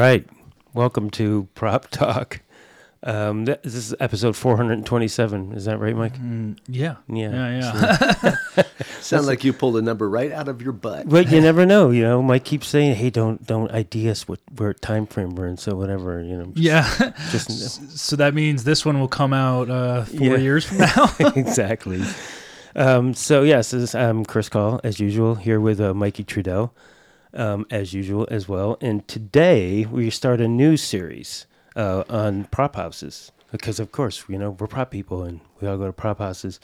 All right. Welcome to Prop Talk. Um, th- this is episode 427. Is that right, Mike? Yeah. Yeah. Yeah. Yeah. Sound like you pulled a number right out of your butt. But you never know, you know. Mike keeps saying, "Hey, don't don't ID us what what time frame we're in." So whatever, you know. yeah. Just so that means this one will come out uh, four Yeah. years from now. exactly. Um, so yes, this is, I'm Chris Call as usual here with uh, Mikey Trudel, um, as usual as well. And today we start a new series uh, on prop houses because, of course, you know we're prop people and we all go to prop houses.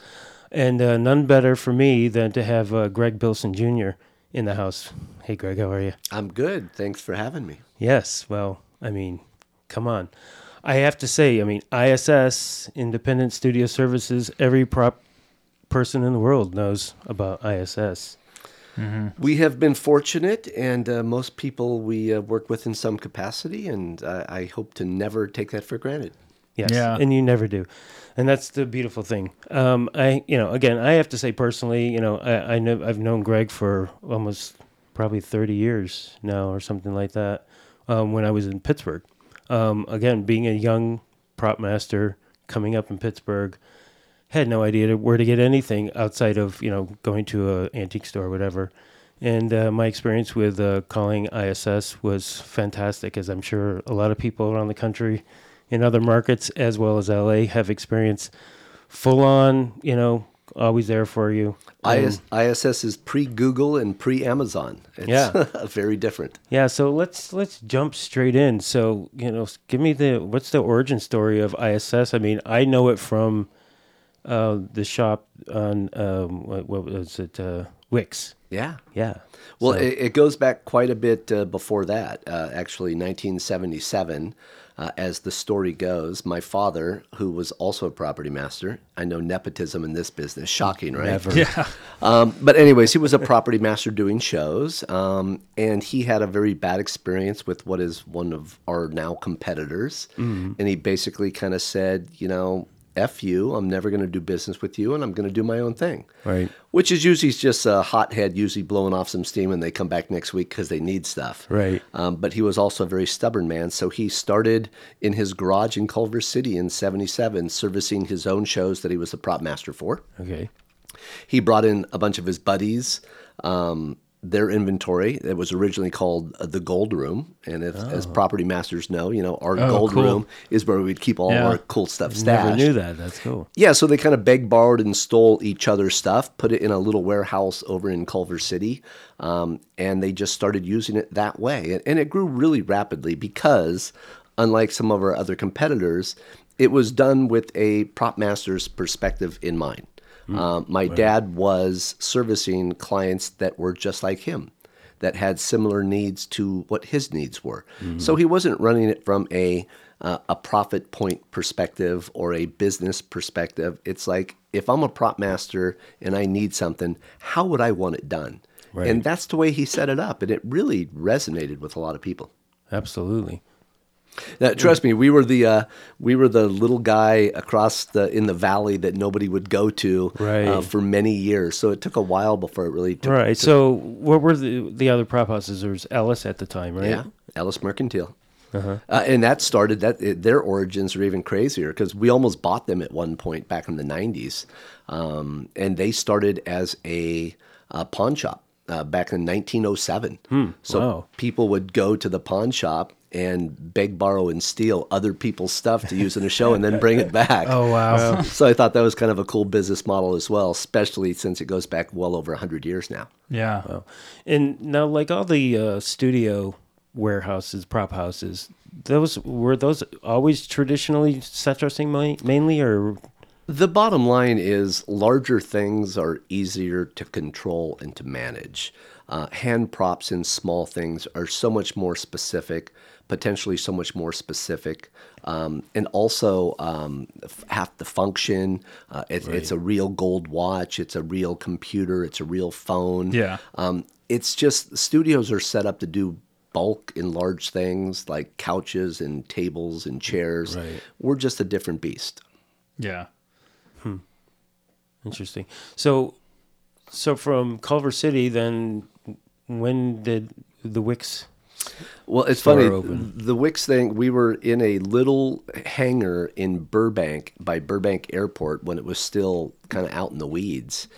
And uh, none better for me than to have uh, Greg Bilson Jr. in the house. Hey, Greg, how are you? I'm good. Thanks for having me. Yes. Well, I mean, come on. I have to say, I mean, ISS, Independent Studio Services, every prop person in the world knows about ISS. We have been fortunate, and uh, most people we uh, work with in some capacity, and uh, I hope to never take that for granted. Yes. Yeah. And you never do. And that's the beautiful thing. Um, I, you know, again, I have to say personally, you know, I, I know I've known Greg for almost probably 30 years now or something like that um, when I was in Pittsburgh. Um, again, being a young prop master coming up in Pittsburgh, had no idea where to get anything outside of, you know, going to a antique store or whatever. And uh, my experience with uh, calling ISS was fantastic, as I'm sure a lot of people around the country in other markets as well as LA have experienced full on, you know, always there for you. IS, ISS is pre Google and pre Amazon. It's Yeah. very different. Yeah, so let's let's jump straight in. So, you know, give me the what's the origin story of ISS? I mean, I know it from uh, the shop on um, what, what was it? Uh, Wix. Yeah. Yeah. Well, So- it, it goes back quite a bit uh, before that. Uh, actually, 1977, uh, as the story goes, my father, who was also a property master, I know nepotism in this business, shocking, right? Never. yeah. Um, but anyways, he was a property master doing shows, um, and he had a very bad experience with what is one of our now competitors. And he basically kind of said, you know, "F you, I'm never going to do business with you, and I'm going to do my own thing." Right. Which is usually just a hothead, usually blowing off some steam, and they come back next week because they need stuff. Right. Um, but he was also a very stubborn man, so he started in his garage in Culver City in '77, servicing his own shows that he was the prop master for Okay. he brought in a bunch of his buddies um, their inventory it was originally called uh, the gold room and if, as property masters know you know our Oh, gold cool. room is where we'd keep all Yeah. our cool stuff stashed Never knew that. That's cool. yeah so they kind of begged borrowed and stole each other's stuff put it in a little warehouse over in culver city um, and they just started using it that way and, and it grew really rapidly because unlike some of our other competitors it was done with a prop master's perspective in mind um, my dad was servicing clients that were just like him that had similar needs to what his needs were. So he wasn't running it from a uh, a profit point perspective or a business perspective. It's like if I'm a prop master and I need something, how would I want it done? Right. And that's the way he set it up, and it really resonated with a lot of people. Absolutely. Now, trust me, we were the uh, we were the little guy across the in the valley that nobody would go to Right. uh, for many years. So it took a while before it really took. Right. So, what were the the other prop houses? There was Ellis at the time, right? Yeah, Ellis Mercantile. Uh-huh. Uh, and that started that it, their origins are even crazier because we almost bought them at one point back in the 90s um, and they started as a, uh pawn shop uh, back in 1907 so wow. people would go to the pawn shop and beg borrow and steal other people's stuff to use in a show and then bring it back Oh wow. so i thought that was kind of a cool business model as well especially since it goes back well over 100 years now yeah. Wow. And now, like all the uh, studio warehouses, prop houses, those were those always traditionally set dressing mainly, or The bottom line is larger things are easier to control and to manage. Uh, hand props and small things are so much more specific, potentially so much more specific, um, and also um, f- have to function. Uh, it, It's a real gold watch, it's a real computer, it's a real phone. Yeah. Um, it's just studios are set up to do bulk and large things like couches and tables and chairs. Right. We're just a different beast. Yeah. Hmm. interesting. So, so from Culver City, then when did the Wix Well, it's funny. open. The Wix thing, we were in a little hangar in Burbank by Burbank Airport when it was still kind of out in the weeds.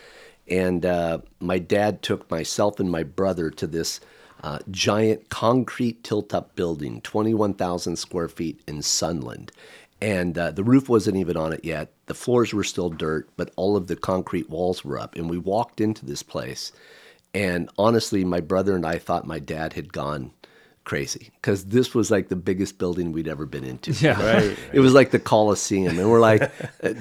And uh, my dad took myself and my brother to this uh, giant concrete tilt up building, 21,000 square feet in Sunland. And uh, the roof wasn't even on it yet. The floors were still dirt, but all of the concrete walls were up. And we walked into this place. And honestly, my brother and I thought my dad had gone crazy because this was like the biggest building we'd ever been into. Yeah. Right. It was like the Coliseum, and we're like,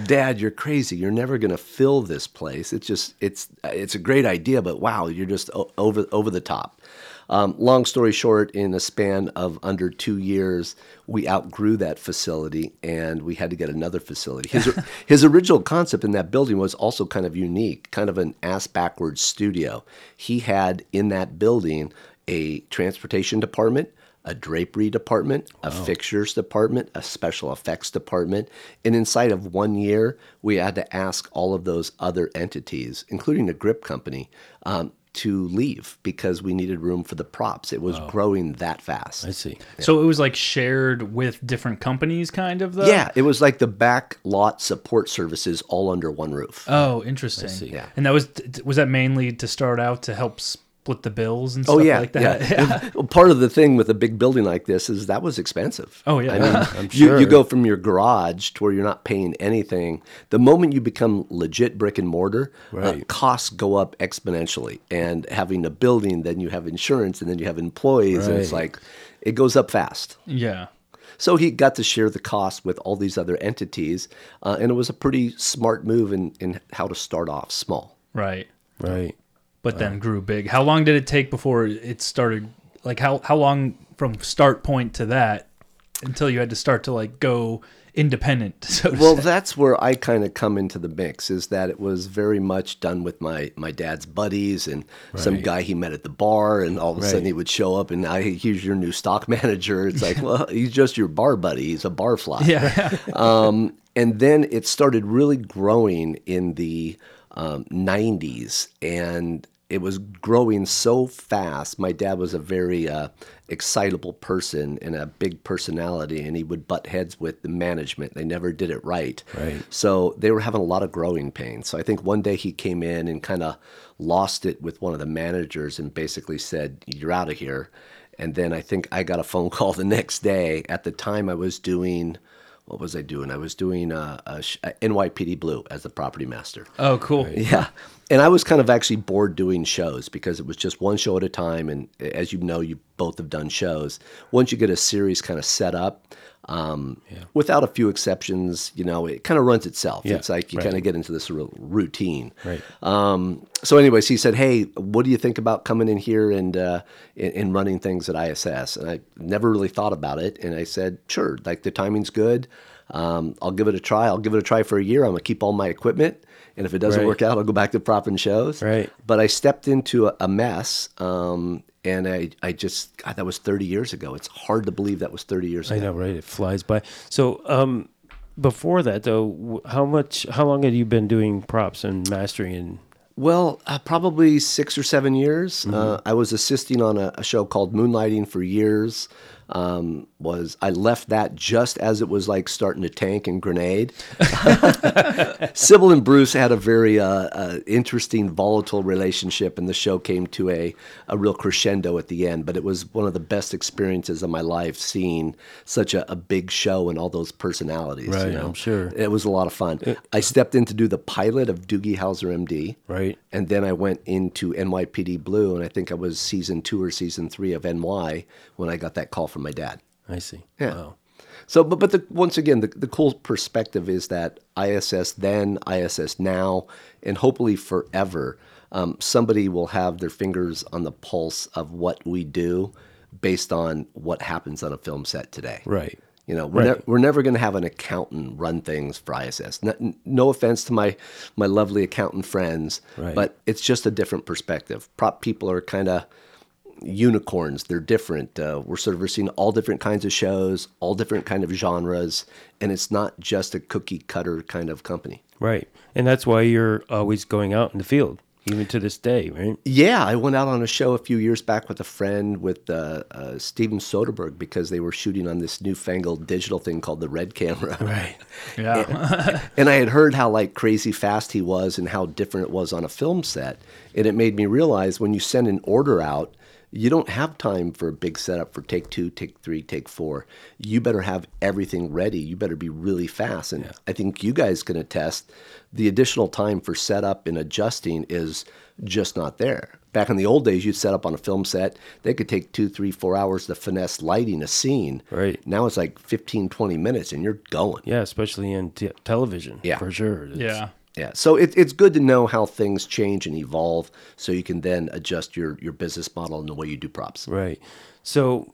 "Dad, you're crazy. You're never going to fill this place. It's just, it's, it's a great idea, but wow, you're just over, over the top." Um, long story short, in a span of under two years, we outgrew that facility, and we had to get another facility. His, his original concept in that building was also kind of unique, kind of an ass backwards studio. He had in that building a transportation department, a drapery department, a fixtures department, a special effects department. And inside of one year, we had to ask all of those other entities, including the grip company, um, to leave because we needed room for the props. It was growing that fast. I see. So it was like shared with different companies, kind of. Though? Yeah, it was like the back lot support services all under one roof. Oh, interesting. see. Yeah. And that was was that mainly to start out to help split the bills and stuff Oh yeah, like that. yeah. Well, part of the thing with a big building like this is that was expensive. Oh, yeah. I mean, I'm you, sure. you go from your garage to where you're not paying anything. The moment you become legit brick and mortar, uh, costs go up exponentially. And having a building, then you have insurance, and then you have employees, and it's like it goes up fast. yeah. So he got to share the cost with all these other entities, uh, and it was a pretty smart move in, in how to start off small. Right. Right. But then grew big. How long did it take before it started? Like how how long from start point to that until you had to start to like go independent? So Well, say? that's where I kind of come into the mix. Is that it was very much done with my my dad's buddies and some guy he met at the bar, and all of a sudden he would show up and I he's your new stock manager. It's like, well, he's just your bar buddy. He's a bar fly. yeah. Um, and then it started really growing in the um, 90s, and it was growing so fast. My dad was a very uh, excitable person and a big personality, and he would butt heads with the management. They never did it right. Right. So they were having a lot of growing pains. So I think one day he came in and kind of lost it with one of the managers and basically said, You're out of here. And then I think I got a phone call the next day. At the time, I was doing, what was I doing? I was doing uh, a, sh- a NYPD Blue as the property master. Oh, cool. Yeah. And I was kind of actually bored doing shows because it was just one show at a time. And as you know, you both have done shows. Once you get a series kind of set up, um, without a few exceptions, you know, it kind of runs itself. Yeah, it's like you right. kind of get into this real routine. Right. Um, so, anyways, he said, "Hey, what do you think about coming in here and uh, and, and running things at ISS?" And I never really thought about it, and I said, "Sure, like the timing's good. Um, I'll give it a try. I'll give it a try for a year. I'm gonna keep all my equipment, and if it doesn't Right. work out, I'll go back to propping shows." Right. But I stepped into a, a mess, um, and I I just God, that was 30 years ago. It's hard to believe that was 30 years I ago. I know, right? It flies by. So, um, before that though, how much, how long had you been doing props and mastering and Well, uh, probably six or seven years. Mm-hmm. Uh, I was assisting on a, a show called Moonlighting for years. Um, was I left that just as it was like starting to tank and grenade. Cybill and Bruce had a very uh, uh, interesting, volatile relationship, and the show came to a, a real crescendo at the end. But it was one of the best experiences of my life seeing such a, a big show and all those personalities. Right, you know? I'm sure. It was a lot of fun. I stepped in to do the pilot of Doogie Howser MD. right? And then I went into NYPD Blue, and I think I was season two or season three of NY when I got that call from my dad. I see. Yeah. Wow. So, but but the, once again, the, the cool perspective is that ISS then, ISS now, and hopefully forever, um, somebody will have their fingers on the pulse of what we do based on what happens on a film set today. Right. You know, we're, Right. ne- we're never going to have an accountant run things for ISS. No, no offense to my my lovely accountant friends, Right. but it's just a different perspective. Prop people are kind of unicorns. They're different. Uh, we're servicing all different kinds of shows, all different kind of genres, and it's not just a cookie cutter kind of company. Right. And that's why you're always going out in the field. even to this day, right? Yeah, I went out on a show a few years back with a friend with uh, uh, Steven Soderbergh because they were shooting on this newfangled digital thing called the Red Camera. Right. Yeah. and I had heard how like crazy fast he was and how different it was on a film set, and it made me realize when you send an order out, you don't have time for a big setup for take two, take three, take four. You better have everything ready. You better be really fast. And I think you guys can attest the additional time for setup and adjusting is just not there. Back in the old days, you'd set up on a film set. They could take two, three, four hours to finesse lighting a scene. Right. Now it's like 15, 20 minutes and you're going. Yeah, especially in t- television. Yeah. for sure. It's- yeah. Yeah, so it, it's good to know how things change and evolve, so you can then adjust your your business model and the way you do props. Right. So,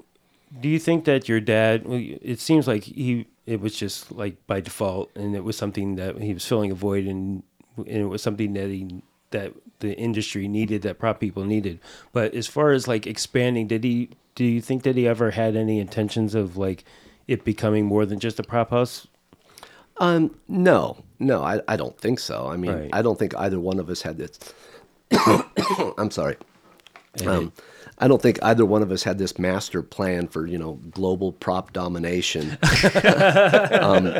do you think that your dad? It seems like he. It was just like by default, and it was something that he was filling a void, and and it was something that he that the industry needed, that prop people needed. But as far as like expanding, did he? Do you think that he ever had any intentions of like it becoming more than just a prop house? Um, no, no, I, I don't think so. I mean, Right. I don't think either one of us had this. I'm sorry. Um, I don't think either one of us had this master plan for you know global prop domination, um,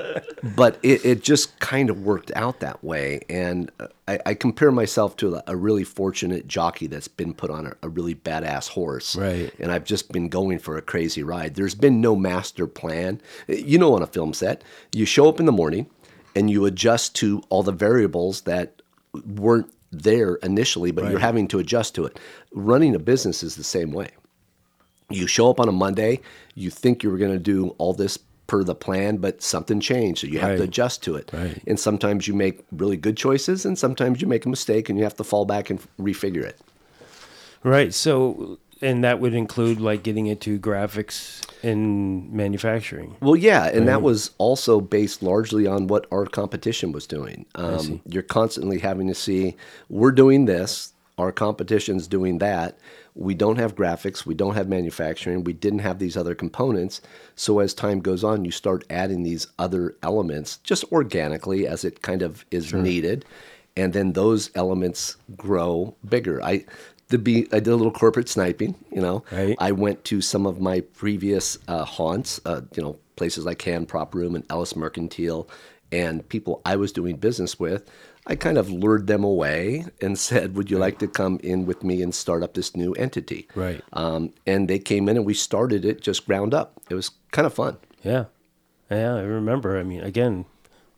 but it, it just kind of worked out that way. And I, I compare myself to a, a really fortunate jockey that's been put on a, a really badass horse, Right. and I've just been going for a crazy ride. There's been no master plan. You know, on a film set, you show up in the morning and you adjust to all the variables that weren't there initially, but you're having to adjust to it. Running a business is the same way. You show up on a Monday, you think you were going to do all this per the plan, but something changed, so you have to adjust to it. Right. And sometimes you make really good choices, and sometimes you make a mistake, and you have to fall back and refigure it. Right. So, and that would include like getting into graphics and manufacturing. Well, yeah, and that was also based largely on what our competition was doing. Um, you're constantly having to see, we're doing this, our competition's doing that. We don't have graphics, we don't have manufacturing, we didn't have these other components. So as time goes on, you start adding these other elements just organically as it kind of is needed, and then those elements grow bigger. I to be I did a little corporate sniping, you know. Right. I went to some of my previous uh, haunts, uh, you know, places like Hand Prop Room and Ellis Mercantile, and people I was doing business with. I kind of lured them away and said, "Would you like to come in with me and start up this new entity?" Right. Um, and they came in and we started it just ground up. It was kind of fun. Yeah. Yeah, I remember. I mean, again,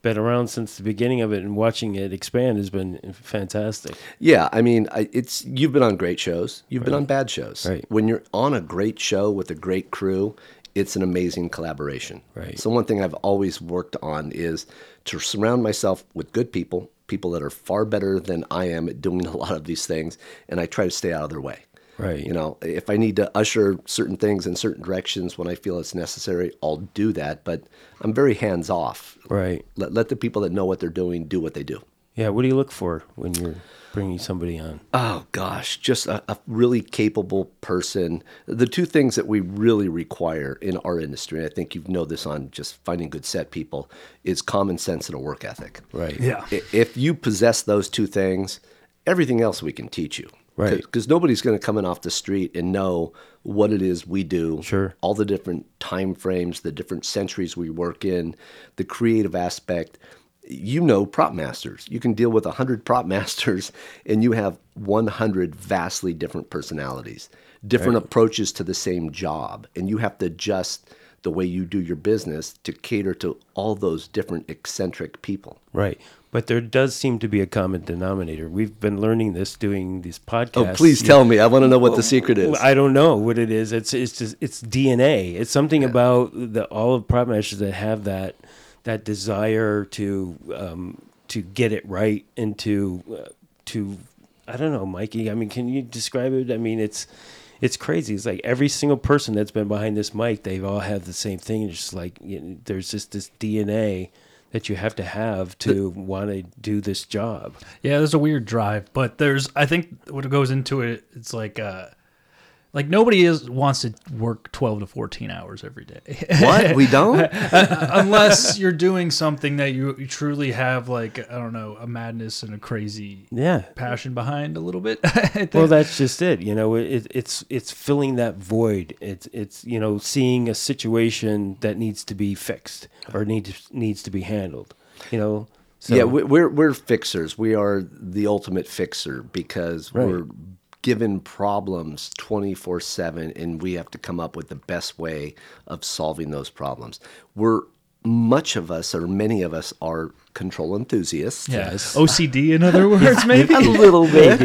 been around since the beginning of it and watching it expand has been fantastic. Yeah, I mean, I, it's you've been on great shows. You've been on bad shows. Right. When you're on a great show with a great crew, it's an amazing collaboration. Right. So one thing I've always worked on is to surround myself with good people, people that are far better than I am at doing a lot of these things, and I try to stay out of their way. Right. You know, if I need to usher certain things in certain directions when I feel it's necessary, I'll do that. But I'm very hands off. Right. Let, let the people that know what they're doing do what they do. Yeah. What do you look for when you're bringing somebody on? Oh gosh, just a, a really capable person. The two things that we really require in our industry, and I think you know this on just finding good set people, is common sense and a work ethic. Right. Yeah. If you possess those two things, everything else we can teach you. Right. Because nobody's going to come in off the street and know what it is we do. Sure. All the different time frames, the different centuries we work in, the creative aspect. You know prop masters. You can deal with 100 prop masters and you have 100 vastly different personalities, different approaches to the same job. And you have to adjust the way you do your business to cater to all those different eccentric people. Right. But there does seem to be a common denominator. We've been learning this doing these podcasts. Oh, please tell me. I want to know what the secret is. I don't know what it is. It's it's just it's DNA. It's something about the all of prop masters that have that that desire to um, to get it right and to uh, to I don't know, Mikey. I mean, can you describe it? I mean, it's it's crazy. It's like every single person that's been behind this mic, they've all had the same thing. It's just like you know, there's just this DNA that you have to have to want to do this job. Yeah, there's a weird drive, but there's I think what goes into it, it's like uh like nobody is wants to work 12 to 14 hours every day What? We don't? unless you're doing something that you, you truly have like i don't know a madness and a crazy Yeah. passion behind a little bit Well, that's just it. You know, it, it's it's filling that void. It's it's you know seeing a situation that needs to be fixed or needs needs to be handled. You know. So, yeah, we- we're we're fixers. We are the ultimate fixer because Right. we're given problems 24/7 and we have to come up with the best way of solving those problems. We're much of us or many of us are control enthusiasts. yeah. ocd in other words maybe A little bit.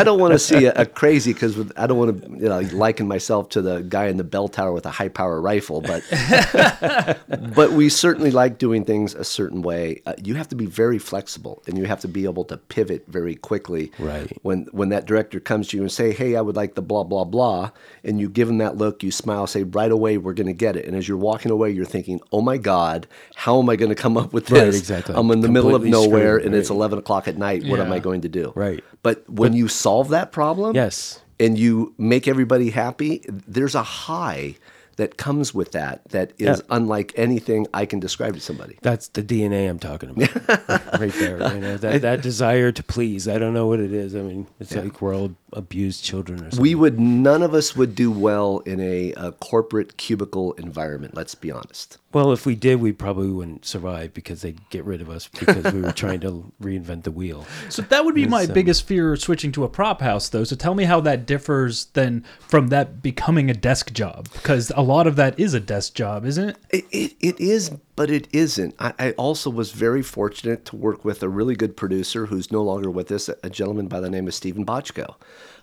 I don't want to see a, a crazy because I don't want to you know, liken myself to the guy in the bell tower with a high power rifle, but but we certainly like doing things a certain way. Uh, you have to be very flexible, and you have to be able to pivot very quickly. Right. When when that director comes to you and say, "Hey, I would like the blah blah blah," and you give him that look, you smile, say, "Right away, we're going to get it." And as you're walking away, you're thinking, "Oh my God, how am I going to come up with Right, this? Exactly. I'm in the middle of nowhere, screwed, and it's 11 o'clock at night. What am I going to do?" Right. But when you solve that problem, Yes. and you make everybody happy, there's a high that comes with that that is Yeah. unlike anything I can describe to somebody. That's the DNA I'm talking about, right there. You know that that desire to please. I don't know what it is. I mean, it's like we're all abused children or something. We would none of us would do well in a, a corporate cubicle environment. Let's be honest. well, if we did, we probably wouldn't survive because they'd get rid of us because we were trying to reinvent the wheel. So that would be my Yes, um, biggest fear switching to a prop house, though. So tell me how that differs then from that becoming a desk job, because a lot of that is a desk job, isn't it? It, it, it is, but it isn't. I, I also was very fortunate to work with a really good producer who's no longer with us, a gentleman by the name of Steven Bochco.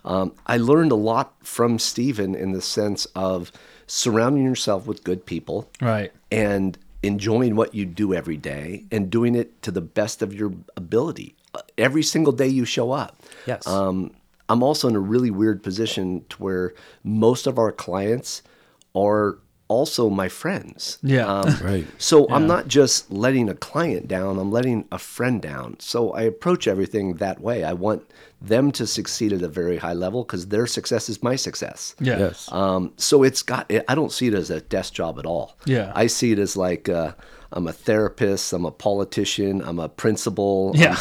Um, I learned a lot from Steven in the sense of surrounding yourself with good people Right. and enjoying what you do every day and doing it to the best of your ability uh, every single day you show up. Yes. Um, I'm also in a really weird position to where most of our clients are also my friends. Yeah. Um, Right. So I'm not just letting a client down, I'm letting a friend down. So I approach everything that way. I want them to succeed at a very high level because their success is my success. Yeah. Yes. Um, so it's got. I don't see it as a desk job at all. Yeah. I see it as like uh, I'm a therapist. I'm a politician. I'm a principal. Yeah.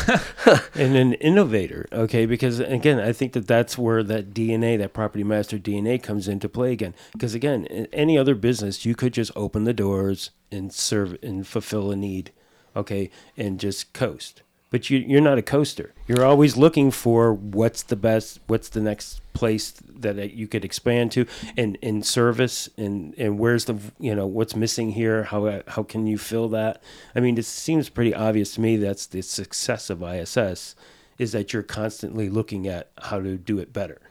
and an innovator okay because again i think that that's where that dna that property master dna comes into play again because again in any other business you could just open the doors and serve and fulfill a need okay and just coast but you, you're not a coaster. You're always looking for what's the best what's the next place that you could expand to and in service and and where's the you know what's missing here? How how can you fill that? I mean it seems pretty obvious to me that's the success of iss is that you're constantly looking at how to do it better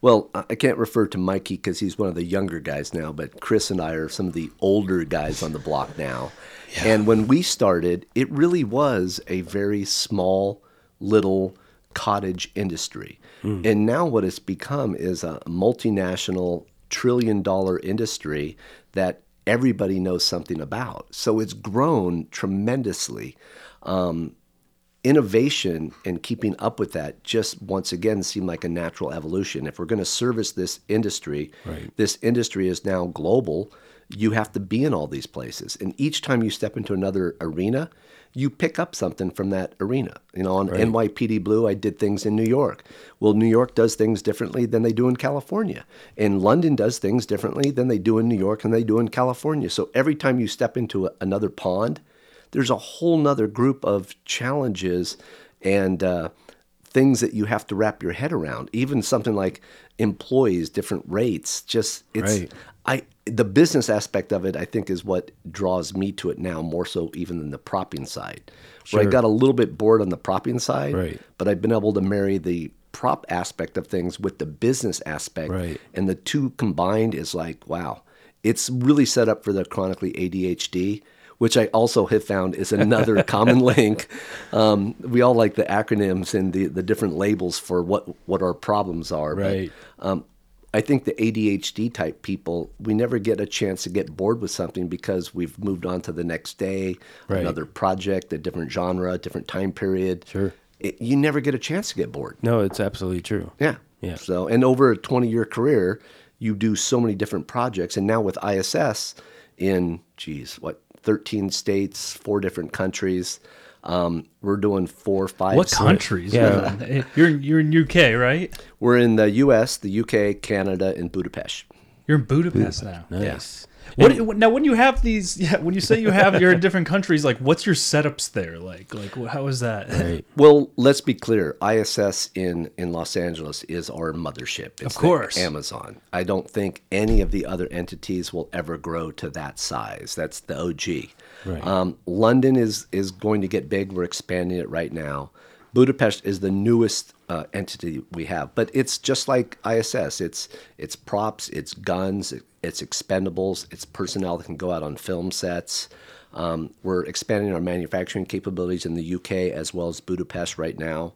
Well, I can't refer to Mikey because he's one of the younger guys now, but Chris and I are some of the older guys on the block now. And when we started, it really was a very small, little cottage industry. Hmm. And now what it's become is a multinational, trillion dollar industry that everybody knows something about. So it's grown tremendously um, innovation and keeping up with that just once again seemed like a natural evolution. If we're going to service this industry, Right. this industry is now global. You have to be in all these places, and each time you step into another arena, you pick up something from that arena. You know, on NYPD Blue, I did things in New York. Well, New York does things differently than they do in California, and London does things differently than they do in New York and they do in California. So every time you step into a, another pond, there's a whole nother group of challenges and uh, things that you have to wrap your head around. Even something like employees, different rates. Just it's Right. I the business aspect of it. I think is what draws me to it now more so even than the propping side. Where I got a little bit bored on the propping side, Right. but I've been able to marry the prop aspect of things with the business aspect, Right. and the two combined is like wow. It's really set up for the chronically ADHD which I also have found is another common link. Um, we all like the acronyms and the, the different labels for what, what our problems are. Right. But, um, I think the ADHD type people, we never get a chance to get bored with something because we've moved on to the next day, Right. another project, a different genre, a different time period. Sure. It, you never get a chance to get bored. no it's absolutely true Yeah. Yeah. So, and over a 20 year career, you do so many different projects. And now with ISS in, geez, what, 13 states, four different countries. Um, we're doing four, five. What six- countries? Yeah. you're you're in UK, right? We're in the U.S., the U.K., Canada, and Budapest. You're in Budapest now. Nice. What now? When you have these, yeah, when you say you have you're in different countries, like what's your setups there? Like, like how is that? Right. Well, let's be clear. ISS in, in Los Angeles is our mothership. It's Of course. Amazon. I don't think any of the other entities will ever grow to that size. That's the OG. Right. Um, London is is going to get big. We're expanding it right now. Budapest is the newest uh, entity we have, but it's just like ISS. It's it's props, it's guns, it's expendables, it's personnel that can go out on film sets. Um, we're expanding our manufacturing capabilities in the UK as well as Budapest right now.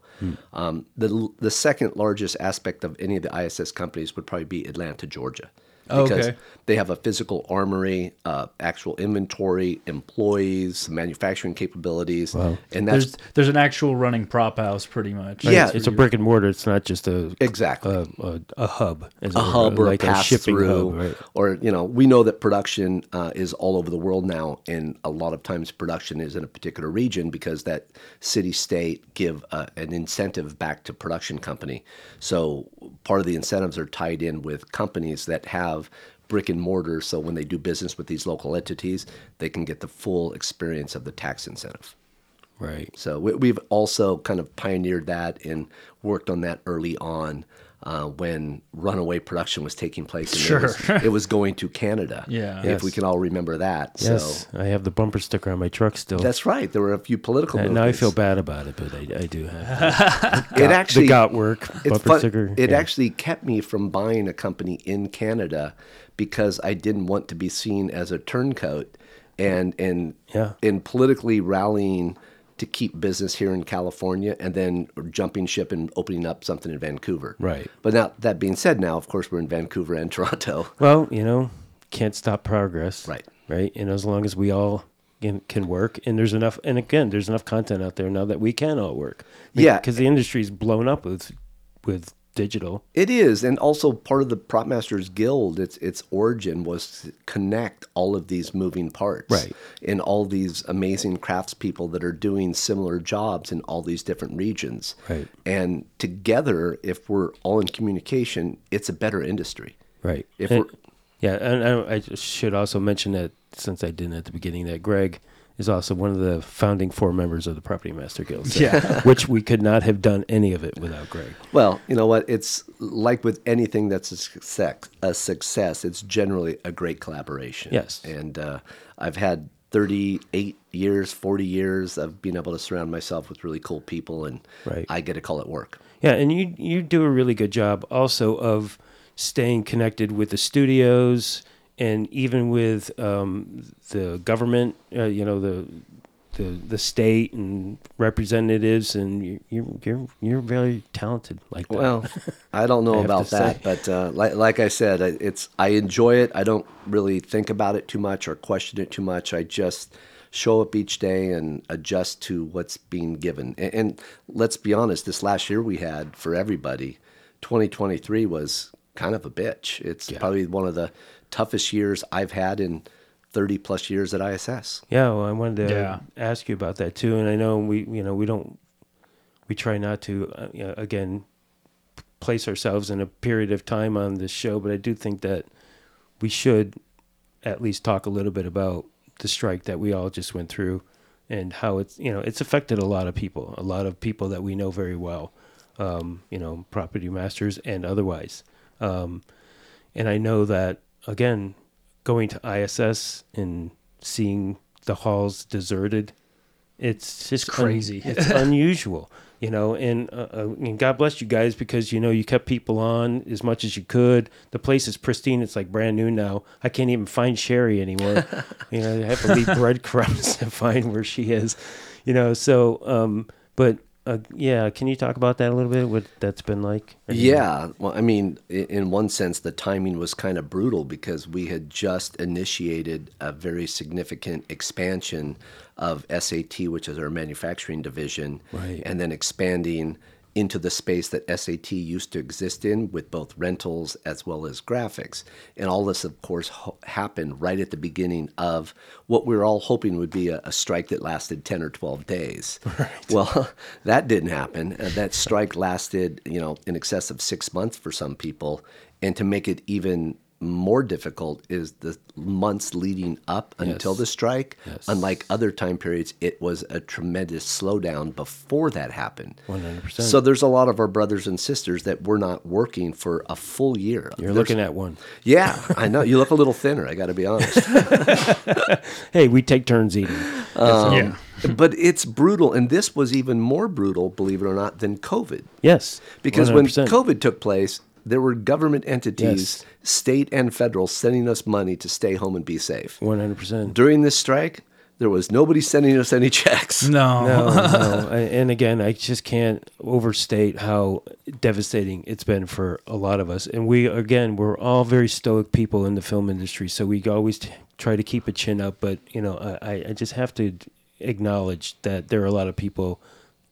Um, the the second largest aspect of any of the ISS companies would probably be Atlanta, Georgia, because okay. they have a physical armory, uh, actual inventory, employees, manufacturing capabilities, and that's There's there's an actual running prop house, pretty much. Yeah. It's a brick and mortar. It's not just a exactly. a, a, a hub. as a hub or like a pass through, hub, right? or you know, we know that production uh, is all over the world now, and a lot of times production is in a particular region because that city state give uh, an incentive back to production company. So part of the incentives are tied in with companies that have brick and mortar. So when they do business with these local entities, they can get the full experience of the tax incentive. Right. So we, we've also kind of pioneered that and worked on that early on uh, when runaway production was taking place. And it, was, Sure. it was going to Canada. Yeah. If we can all remember that. Yes, So I have the bumper sticker on my truck still. that's right. There were a few political And now I feel bad about it, but I, I do have It actually the got work bumper fun, sticker. It yeah. actually kept me from buying a company in Canada because I didn't want to be seen as a turncoat and and Yeah. in politically rallying to keep business here in California and then jumping ship and opening up something in Vancouver. Right. But now that being said, now of course we're in Vancouver and Toronto. Well, you know, can't stop progress. Right. Right. And as long as we all can, can work, and there's enough, and again, there's enough content out there now that we can all work. Yeah. Because the industry's blown up with with digital. It is, and also part of the Prop Masters Guild. Its its origin was to connect all of these moving parts, Right. And all these amazing craftspeople that are doing similar jobs in all these different regions, Right. And together, if we're all in communication, it's a better industry. Right. If And- we're yeah, and I, I should also mention that since I didn't at the beginning, that Greg is also one of the founding four members of the Property Master Guild. So- Yeah. which we could not have done any of it without Greg. Well, you know what? It's like with anything that's a success. A success. It's generally a great collaboration. Yes. And uh, I've had 38 years, 40 years of being able to surround myself with really cool people, and Right. I get to call it work. Yeah, and you you do a really good job also of staying connected with the studios and even with um, the government. Uh, you know the the the state and representatives, and you, you're you're you're very talented like that. Well, I don't know I about that, say. but uh, like, like I said, I- it's I enjoy it. I don't really think about it too much or question it too much. I just show up each day and adjust to what's being given. And, and let's be honest, this last year we had for everybody, 2023 was kind of a bitch. It's probably one of the toughest years I've had in 30 plus years at ISS. Yeah, well, I wanted to Yeah. ask you about that too, and I know we, you know, we don't, we try not to, uh, you know, again, place ourselves in a period of time on this show, but I do think that we should at least talk a little bit about the strike that we all just went through, and how it's, you know, it's affected a lot of people, a lot of people that we know very well, um, you know, property masters and otherwise, um, and I know that again, going to ISS and seeing the halls deserted, it's just un- crazy. it's unusual, you know. And, uh, uh, and God bless you guys because you know you kept people on as much as you could. The place is pristine; it's like brand new now. I can't even find Sherry anymore. you know, I have to leave breadcrumbs to find where she is. You know, so um, but. Uh, yeah, can you talk about that a little bit? What that's been like? Yeah, well, I mean, in one sense, the timing was kind of brutal because we had just initiated a very significant expansion of SAT, which is our manufacturing division, Right. and then expanding into the space that SAT used to exist in with both rentals as well as graphics. And all this, of course, ho- happened right at the beginning of what we were all hoping would be a, a strike that lasted 10 or 12 days. Well, that didn't happen. Uh, that strike lasted, you know, in excess of six months for some people. And to make it even more difficult is the months leading up until the strike. Yes. Unlike other time periods, it was a tremendous slowdown before that happened. 100%. So there's a lot of our brothers and sisters that were not working for a full year. You're There's- looking at one. Yeah, I know. You look a little thinner, I got to be honest. Hey, we take turns eating. Um, yeah. but it's brutal. And this was even more brutal, believe it or not, than COVID. Yes. Because when 100%. COVID took place, there were government entities, Yes. state and federal, sending us money to stay home and be safe. 100%. During this strike, there was nobody sending us any checks. No. No, no. And again, I just can't overstate how devastating it's been for a lot of us. And we, again, we're all very stoic people in the film industry, so we always t- try to keep a chin up. But you know, I, I- I just have to acknowledge that there are a lot of people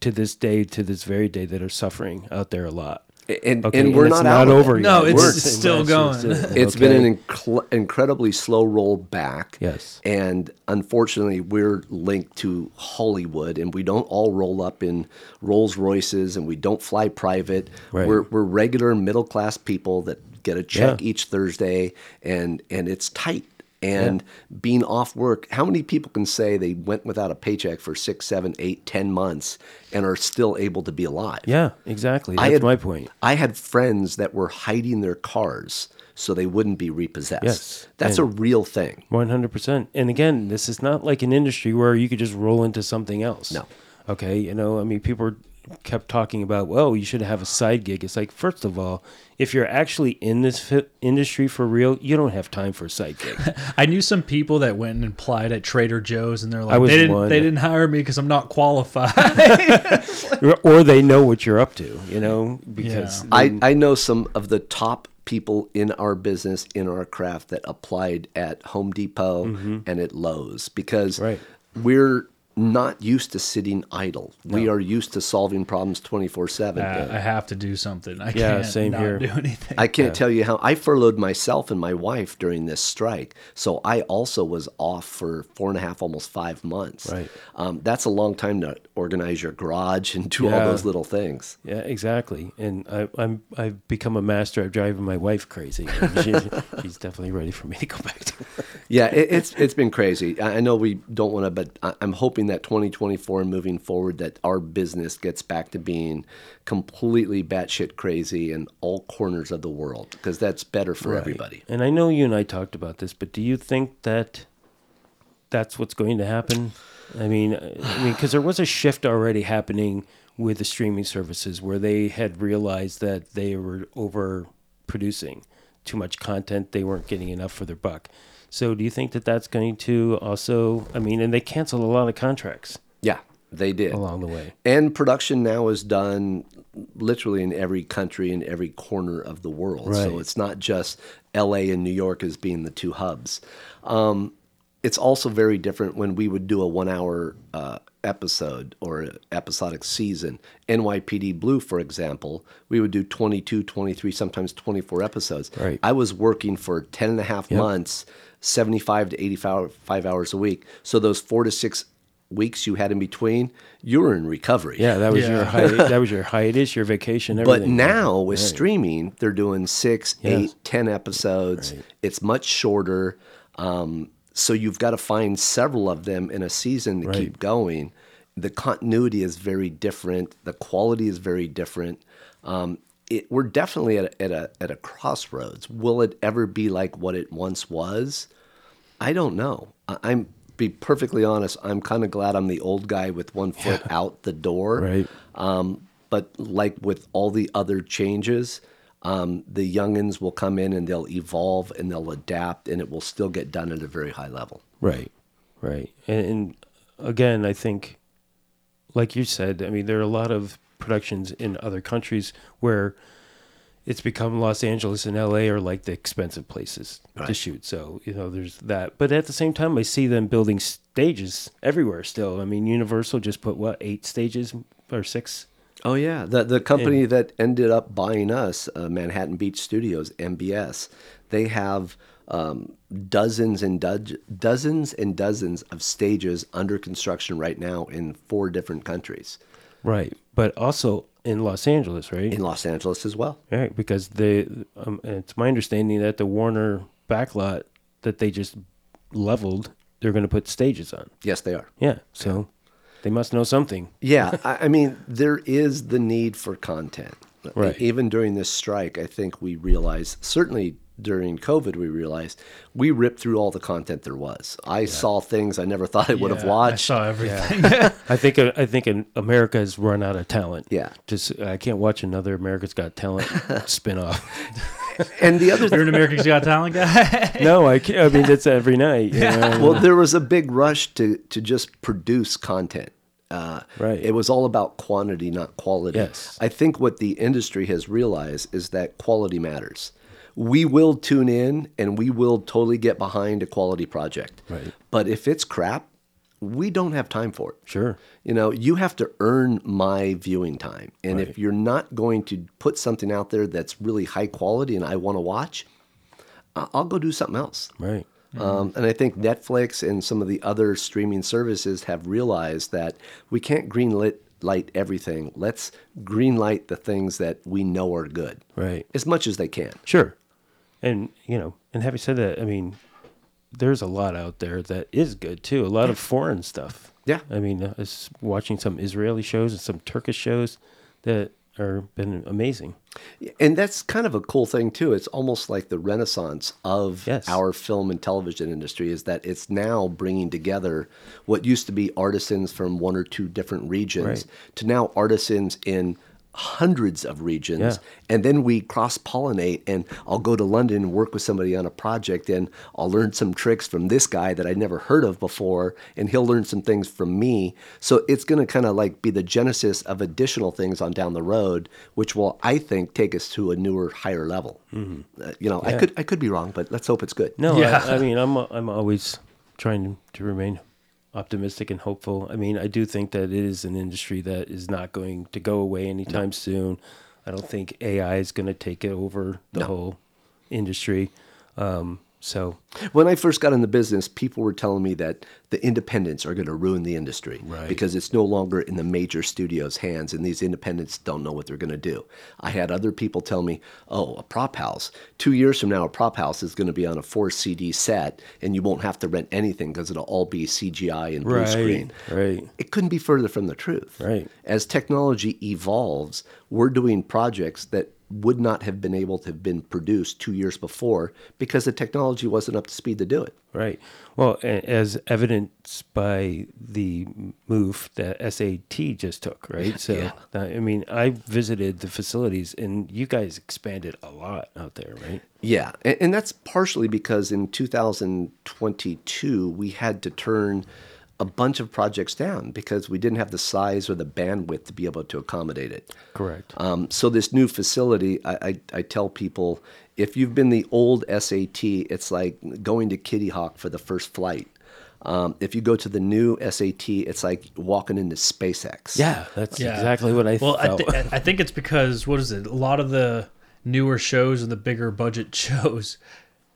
to this day, to this very day, that are suffering out there a lot. And, Okay, and we're it's not, not out of it. over No, yet. it's- We're- it's still going. it's- It's been an incl- incredibly slow roll back. Yes. And unfortunately, we're linked to Hollywood, and we don't all roll up in Rolls Royces, and we don't fly private. Right. We're, we're regular middle class people that get a check Yeah. each Thursday, and and it's tight. And being off work, how many people can say they went without a paycheck for six, seven, eight, ten months and are still able to be alive? Yeah, exactly. That's I had, my point. I had friends that were hiding their cars so they wouldn't be repossessed. Yes, That's a real thing. One hundred percent. And again, this is not like an industry where you could just roll into something else. No. Okay. You know, I mean, people kept talking about, well, you should have a side gig. It's like, first of all, if you're actually in this fi- industry for real, you don't have time for a side gig. I knew some people that went and applied at Trader Joe's, and they're like, was they didn't, one. they didn't hire me because I'm not qualified. or they know what you're up to. You know, because Yeah. I, I know some of the top people in our business, in our craft, that applied at Home Depot and at Lowe's because Mm-hmm. Right. we're not used to sitting idle. We are used to solving problems 24 7. Uh, I have to do something. I Yeah, can't same not here. do anything. I can't tell you how I furloughed myself and my wife during this strike. So I also was off for four and a half, almost five months. Right. Um, that's a long time to organize your garage and do all those little things. Yeah, exactly. And I, I'm I've become a master at driving my wife crazy. She, she's definitely ready for me to go back to work. Yeah, it, it's it's been crazy. I I know we don't want to, but I- I'm hoping that 2024 and moving forward, that our business gets back to being completely batshit crazy in all corners of the world because that's better for everybody. And I know you and I talked about this, but do you think that that's what's going to happen? I mean, I mean, because there was a shift already happening with the streaming services where they had realized that they were overproducing too much content; they weren't getting enough for their buck. So, do you think that that's going to also? I mean, and they canceled a lot of contracts Yeah, they did. along the way. And production now is done literally in every country in every corner of the world. So it's not just LA and New York as being the two hubs. Um, it's also very different when we would do a one hour uh, episode or episodic season. NYPD Blue, for example, we would do 22, 23, sometimes 24 episodes. Right. I was working for 10 and a half months, 75 to 85 five hours a week. So those four to six weeks you had in between, you were in recovery. Yeah, that was your hi- that was your hiatus, your vacation, But everything. But now with streaming, they're doing six, Yes. eight, ten episodes. It's much shorter. Um, so you've got to find several of them in a season to Right. keep going. The continuity is very different. The quality is very different. Um, it, we're definitely at a, at a at a crossroads. Will it ever be like what it once was? I don't know. I, I'm be perfectly honest. I'm kind of glad I'm the old guy with one foot out the door. Right. Um, but like with all the other changes, um, the youngins will come in and they'll evolve and they'll adapt, and it will still get done at a very high level. Right, right. And, and again, I think, like you said, I mean, there are a lot of productions in other countries where it's become Los Angeles and LA are like the expensive places to shoot. So, you know, there's that. But at the same time, I see them building stages everywhere still. I mean, Universal just put what, eight stages or six? Oh yeah, the the company that ended up buying us, uh, Manhattan Beach Studios, MBS, they have um, dozens and do- dozens and dozens of stages under construction right now in four different countries, Right. But also in Los Angeles, right? in Los Angeles as well. Right, because they, um, it's my understanding that the Warner backlot that they just leveled, they're going to put stages on. Yes, they are. Yeah, so they must know something. Yeah, I, I mean, there is the need for content. Right. Even during this strike, I think we realize certainly during COVID, we realized we ripped through all the content there was. I saw things I never thought I would have watched. I saw everything. I think uh, I think in America has run out of talent. Yeah. just I can't watch another America's Got Talent spinoff. And the other You're an America's Got Talent guy. No, I can't. I mean, that's every night. You know? well, there was a big rush to to just produce content. Uh, Right. It was all about quantity, not quality. Yes. I think what the industry has realized is that quality matters. We will tune in and we will totally get behind a quality project. Right. But if it's crap, we don't have time for it. Sure. You know, you have to earn my viewing time. And if you're not going to put something out there that's really high quality and I want to watch, I'll go do something else. Right. Um, and I think Netflix and some of the other streaming services have realized that we can't green lit light everything. Let's green light the things that we know are good Right. as much as they can. Sure. And you know, and having said that, I mean, there's a lot out there that is good too. A lot of foreign stuff. Yeah. I mean, uh, I was watching some Israeli shows and some Turkish shows that are been amazing. And that's kind of a cool thing too. It's almost like the renaissance of Yes. our film and television industry is that it's now bringing together what used to be artisans from one or two different regions Right. to now artisans in hundreds of regions Yeah. and then we cross pollinate and I'll go to London and work with somebody on a project and I'll learn some tricks from this guy that I'd never heard of before and he'll learn some things from me. So it's going to kind of like be the genesis of additional things on down the road which will I think take us to a newer higher level. Uh, you know I could I could be wrong but let's hope it's good. No, Yeah. I, I mean, I'm I'm always trying to remain optimistic and hopeful. I mean, I do think that it is an industry that is not going to go away anytime soon. I don't think AI is going to take it over the whole industry. Um, so When I first got in the business, people were telling me that the independents are going to ruin the industry Right. because it's no longer in the major studios' hands, and these independents don't know what they're going to do. I had other people tell me, "Oh, a prop house. Two years from now, a prop house is going to be on a four CD set, and you won't have to rent anything because it'll all be CGI and blue right, screen." right, It couldn't be further from the truth. Right. As technology evolves, we're doing projects that would not have been able to have been produced two years before because the technology wasn't up to speed to do it. right. Well, as evidenced by the move that SAT just took, right? So, Yeah. I mean, I visited the facilities, and you guys expanded a lot out there, right? Yeah, and that's partially because in 2022 we had to turn a bunch of projects down because we didn't have the size or the bandwidth to be able to accommodate it. Correct. Um, so this new facility, I, I, I tell people, if you've been the old SAT, it's like going to Kitty Hawk for the first flight. Um, if you go to the new SAT, it's like walking into SpaceX. Yeah, that's Yeah. exactly what I well, I, th- I think it's because what is it? A lot of the newer shows and the bigger budget shows,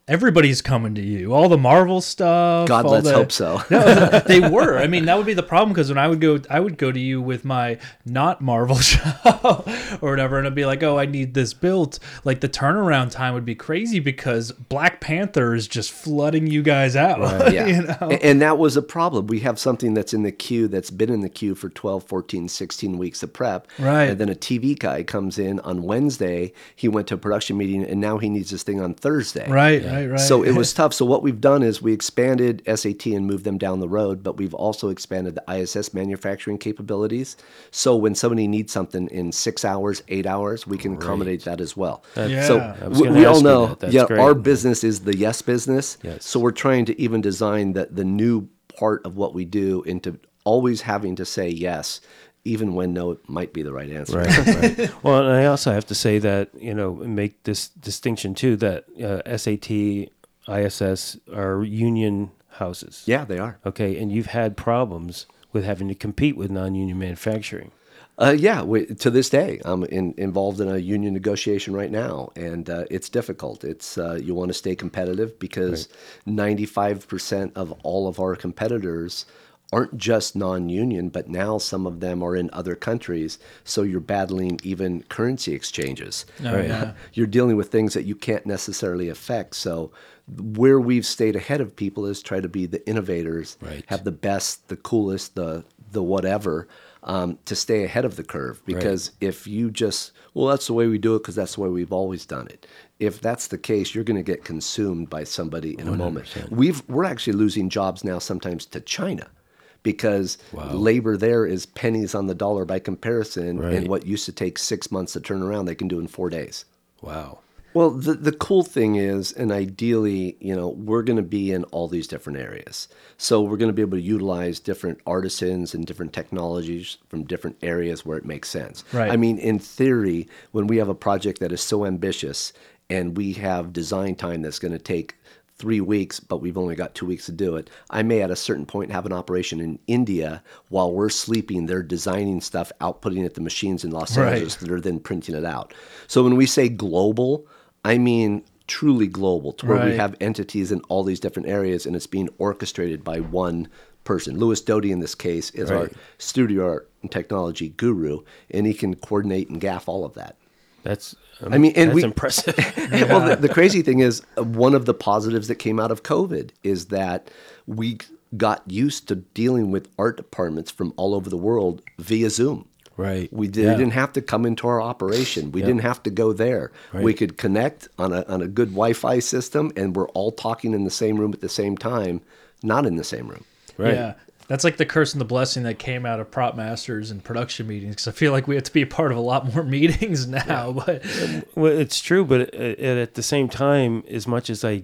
everybody's coming to you. All the Marvel stuff. God, let's the- hope so. no, they were. I mean, that would be the problem because when I would go, I would go to you with my not Marvel show or whatever, and I'd be like, "Oh, I need this built." Like the turnaround time would be crazy because Black Panther is just flooding you guys out. yeah. you know? A- And that was a problem. We have something that's in the queue that's been in the queue for 12, 14, 16 weeks of prep. Right. And then a TV guy comes in on Wednesday. He went to a production meeting and now he needs this thing on Thursday. Right, right, right. So it was tough. So what we've done is we expanded SAT and moved them down the road, but we've also expanded the ISS manufacturing capabilities. So when somebody needs something in six hours, eight hours, we can accommodate that as well. Yeah. So I we, we all know, that. Yeah, great. our business is the yes business. Yes. So we're trying to even design the, the new part of what we do into always having to say yes, even when no might be the right answer. Right, right. Well, and I also have to say that you know make this distinction too that uh, SAT, ISS are union houses. Yeah, they are. Okay, and you've had problems with having to compete with non-union manufacturing. Uh, yeah, we, to this day, I'm in, involved in a union negotiation right now, and uh, it's difficult. It's uh, you want to stay competitive because 95% of all of our competitors aren't just non-union, but now some of them are in other countries. So you're battling even currency exchanges. Oh, yeah. You're dealing with things that you can't necessarily affect. So where we've stayed ahead of people is try to be the innovators, Right. have the best, the coolest, the the whatever. Um, to stay ahead of the curve, because if you just well, that's the way we do it because that's the way we've always done it. If that's the case, you're going to get consumed by somebody in a moment. We've we're actually losing jobs now sometimes to China because labor there is pennies on the dollar by comparison, Right. and what used to take six months to turn around, they can do in four days. Wow. Well, the the cool thing is, and ideally, you know, we're going to be in all these different areas. So we're going to be able to utilize different artisans and different technologies from different areas where it makes sense. Right. I mean, in theory, when we have a project that is so ambitious and we have design time that's going to take three weeks, but we've only got two weeks to do it. I may at a certain point have an operation in India while we're sleeping. They're designing stuff, outputting at the machines in Los Right. Angeles that are then printing it out. So when we say global, I mean truly global, to where we have entities in all these different areas and it's being orchestrated by one person. Louis Doty, in this case, is our studio art and technology guru, and he can coordinate and gaff all of that. That's I mean, and that's we- impressive. well, the, the crazy thing is, uh, one of the positives that came out of COVID is that we got used to dealing with art departments from all over the world via Zoom. right. We did, Yeah. didn't have to come into our operation. We didn't have to go there. We could connect on a, on a good Wi Fi system, and we're all talking in the same room at the same time, not in the same room. Right. Yeah. That's like the curse and the blessing that came out of prop masters and production meetings. Because I feel like we have to be a part of a lot more meetings now. But Well, it's true, but at, at the same time, as much as I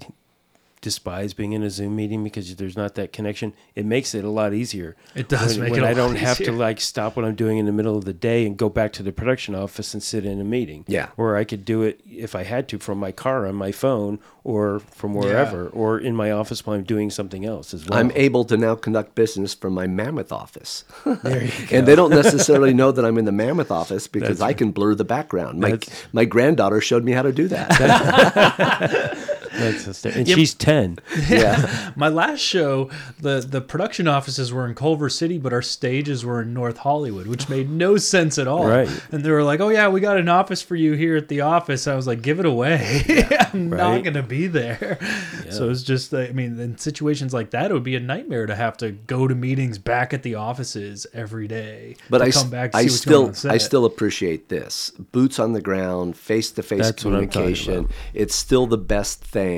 despise being in a Zoom meeting because there's not that connection, it makes it a lot easier. It does when, make when it a I don't have to like stop what I'm doing in the middle of the day and go back to the production office and sit in a meeting. Yeah. Or I could do it if I had to from my car on my phone or from wherever or in my office while I'm doing something else as well. I'm able to now conduct business from my mammoth office. there you go. and they don't necessarily know that I'm in the mammoth office because I can blur the background. My, That's- my granddaughter showed me how to do that. That's hyster- and she's 10. yeah. my last show, the the production offices were in Culver City, but our stages were in North Hollywood, which made no sense at all. Right. And they were like, "Oh yeah, we got an office for you here at the office." I was like, "Give it away! I'm not gonna be there." So it's just, I mean, in situations like that, it would be a nightmare to have to go to meetings back at the offices every day. But to I, s- come back. To I see what's going on still I still appreciate this boots on the ground, face to face That's what I'm talking communication. It's still the best thing,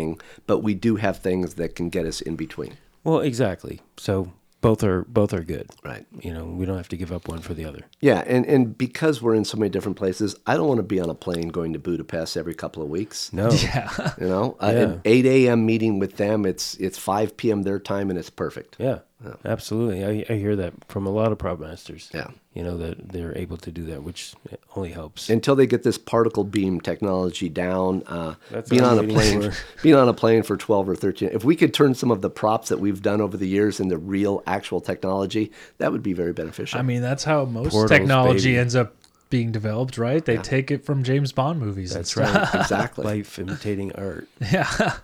but we do have things that can get us in between. Well, exactly. So both are both are good. Right. You know, we don't have to give up one for the other. Yeah, and, and because we're in so many different places, I don't want to be on a plane going to Budapest every couple of weeks. No. Yeah. You know, uh, Yeah. an eight a.m. meeting with them. It's it's five p.m. their time, and it's perfect. Yeah, absolutely. I, I hear that from a lot of prop masters. Yeah. You know, that they're able to do that, which only helps. Until they get this particle beam technology down, uh, That's being on a plane, for. being on a plane for twelve or thirteen. If we could turn some of the props that we've done over the years into real, actual technology, that would be very beneficial. I mean, that's how most Portals, technology baby. ends up being developed, right? They take it from James Bond movies. That's right. exactly. Life imitating art. Yeah.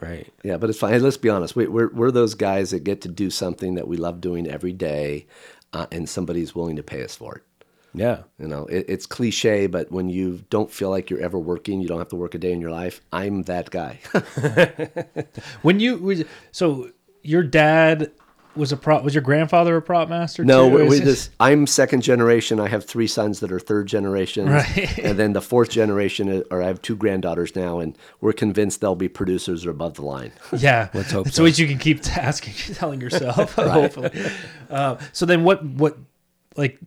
Right. Yeah, but it's fine. Hey, let's be honest. We, we're we're those guys that get to do something that we love doing every day, uh, and somebody's willing to pay us for it. Yeah. You know, it, it's cliche, but when you don't feel like you're ever working, you don't have to work a day in your life. I'm that guy. When you so your dad was a prop was your grandfather a prop master? no, too? we, Is we just. I'm second generation. I have three sons that are third generation, Right. and then the fourth generation, or I have two granddaughters now, and we're convinced they'll be producers or above the line. yeah. Let's hope It's so. what you can keep asking, telling yourself. Hopefully. Uh, so then, what what like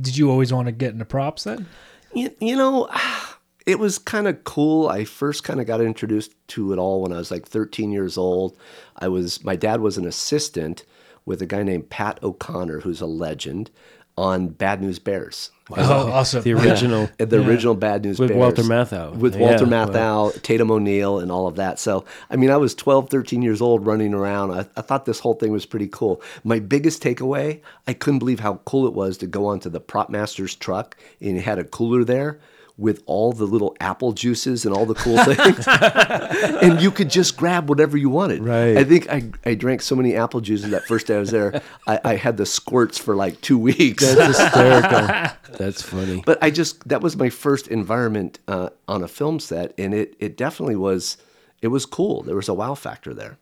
did you always want to get into props then? You, you know, it was kind of cool. I first kind of got introduced to it all when I was like 13 years old. I was my dad was an assistant with a guy named Pat O'Connor, who's a legend. on Bad News Bears. Oh, awesome. The original. Uh, The original Bad News Bears. With Bears. Walter Matthau. With Walter wow. Matthau, Tatum O'Neal, and all of that. So, I mean, I was 12, 13 years old running around. I, I thought this whole thing was pretty cool. My biggest takeaway, I couldn't believe how cool it was to go onto the Prop Master's truck and it had a cooler there with all the little apple juices and all the cool things. and you could just grab whatever you wanted. Right. I think I, I drank so many apple juices that first day I was there, I, I had the squirts for like two weeks. That's hysterical. That's funny. But I just that was my first environment uh, on a film set, and it it definitely was. It was cool. There was a wow factor there.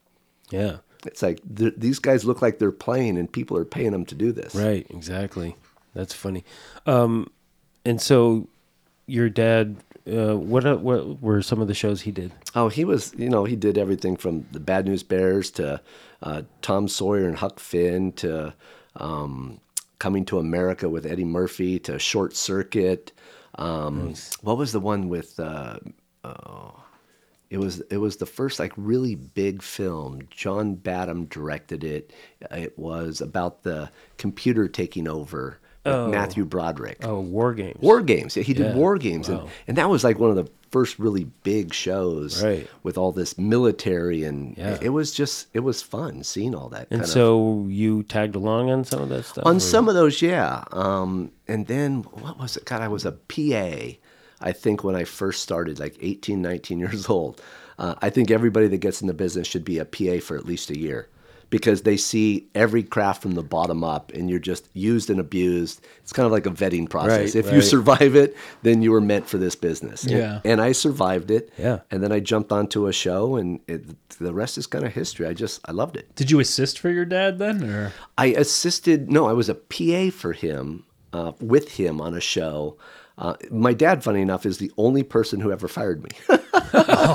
Yeah. It's like th- these guys look like they're playing, and people are paying them to do this. Right. Exactly. That's funny. Um, and so, your dad. Uh, what uh, what were some of the shows he did? Oh, he was. You know, he did everything from the Bad News Bears to uh, Tom Sawyer and Huck Finn to um, Coming to America with Eddie Murphy to Short Circuit. Um, What was the one with? Uh, oh, it was it was the first like really big film. John Badham directed it. It was about the computer taking over. With Matthew Broderick. Oh, War Games. War Games. Yeah, he did Yeah. War Games, Wow. and, and that was like one of the first really big shows Right. with all this military, and Yeah. it was just it was fun seeing all that. And so you tagged along on some of that stuff. on or- some of those, yeah. Um, and then what was it? God, I was a PA. I think when I first started, like 18, 19 years old. Uh, I think everybody that gets in the business should be a PA for at least a year. Because they see every craft from the bottom up, and you're just used and abused. It's kind of like a vetting process. Right, if you survive it, then you were meant for this business. And- Yeah. and I survived it. Yeah. And then I jumped onto a show, and it, the rest is kind of history. I just I loved it. Did you assist for your dad then, or I assisted. No, I was a PA for him, uh, with him on a show. Uh, my dad, funny enough, is the only person who ever fired me.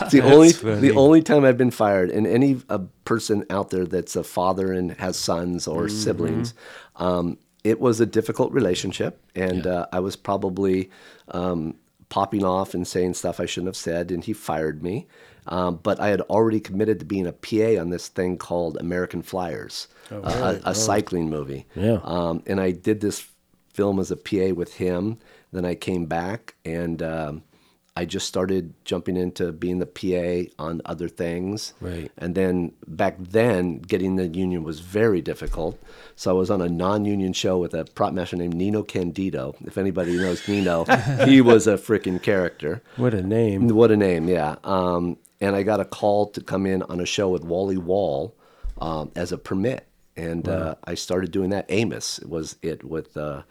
it's the only funny. the only time I've been fired. And any uh, person out there that's a father and has sons or Mm-hmm. siblings, um, it was a difficult relationship, and uh, I was probably um, popping off and saying stuff I shouldn't have said, and he fired me. Um, but I had already committed to being a PA on this thing called American Flyers, a, a, a cycling movie. Yeah. Um, and I did this film as a PA with him. Then I came back and um, I just started jumping into being the PA on other things. Right. And then back then, getting the union was very difficult. So I was on a non-union show with a prop master named Nino Candido. If anybody knows Nino, he was a freaking character. What a name. What a name, yeah. Um, and I got a call to come in on a show with Wally Wall um, as a permit, and uh, I started doing that. Amos was it with uh,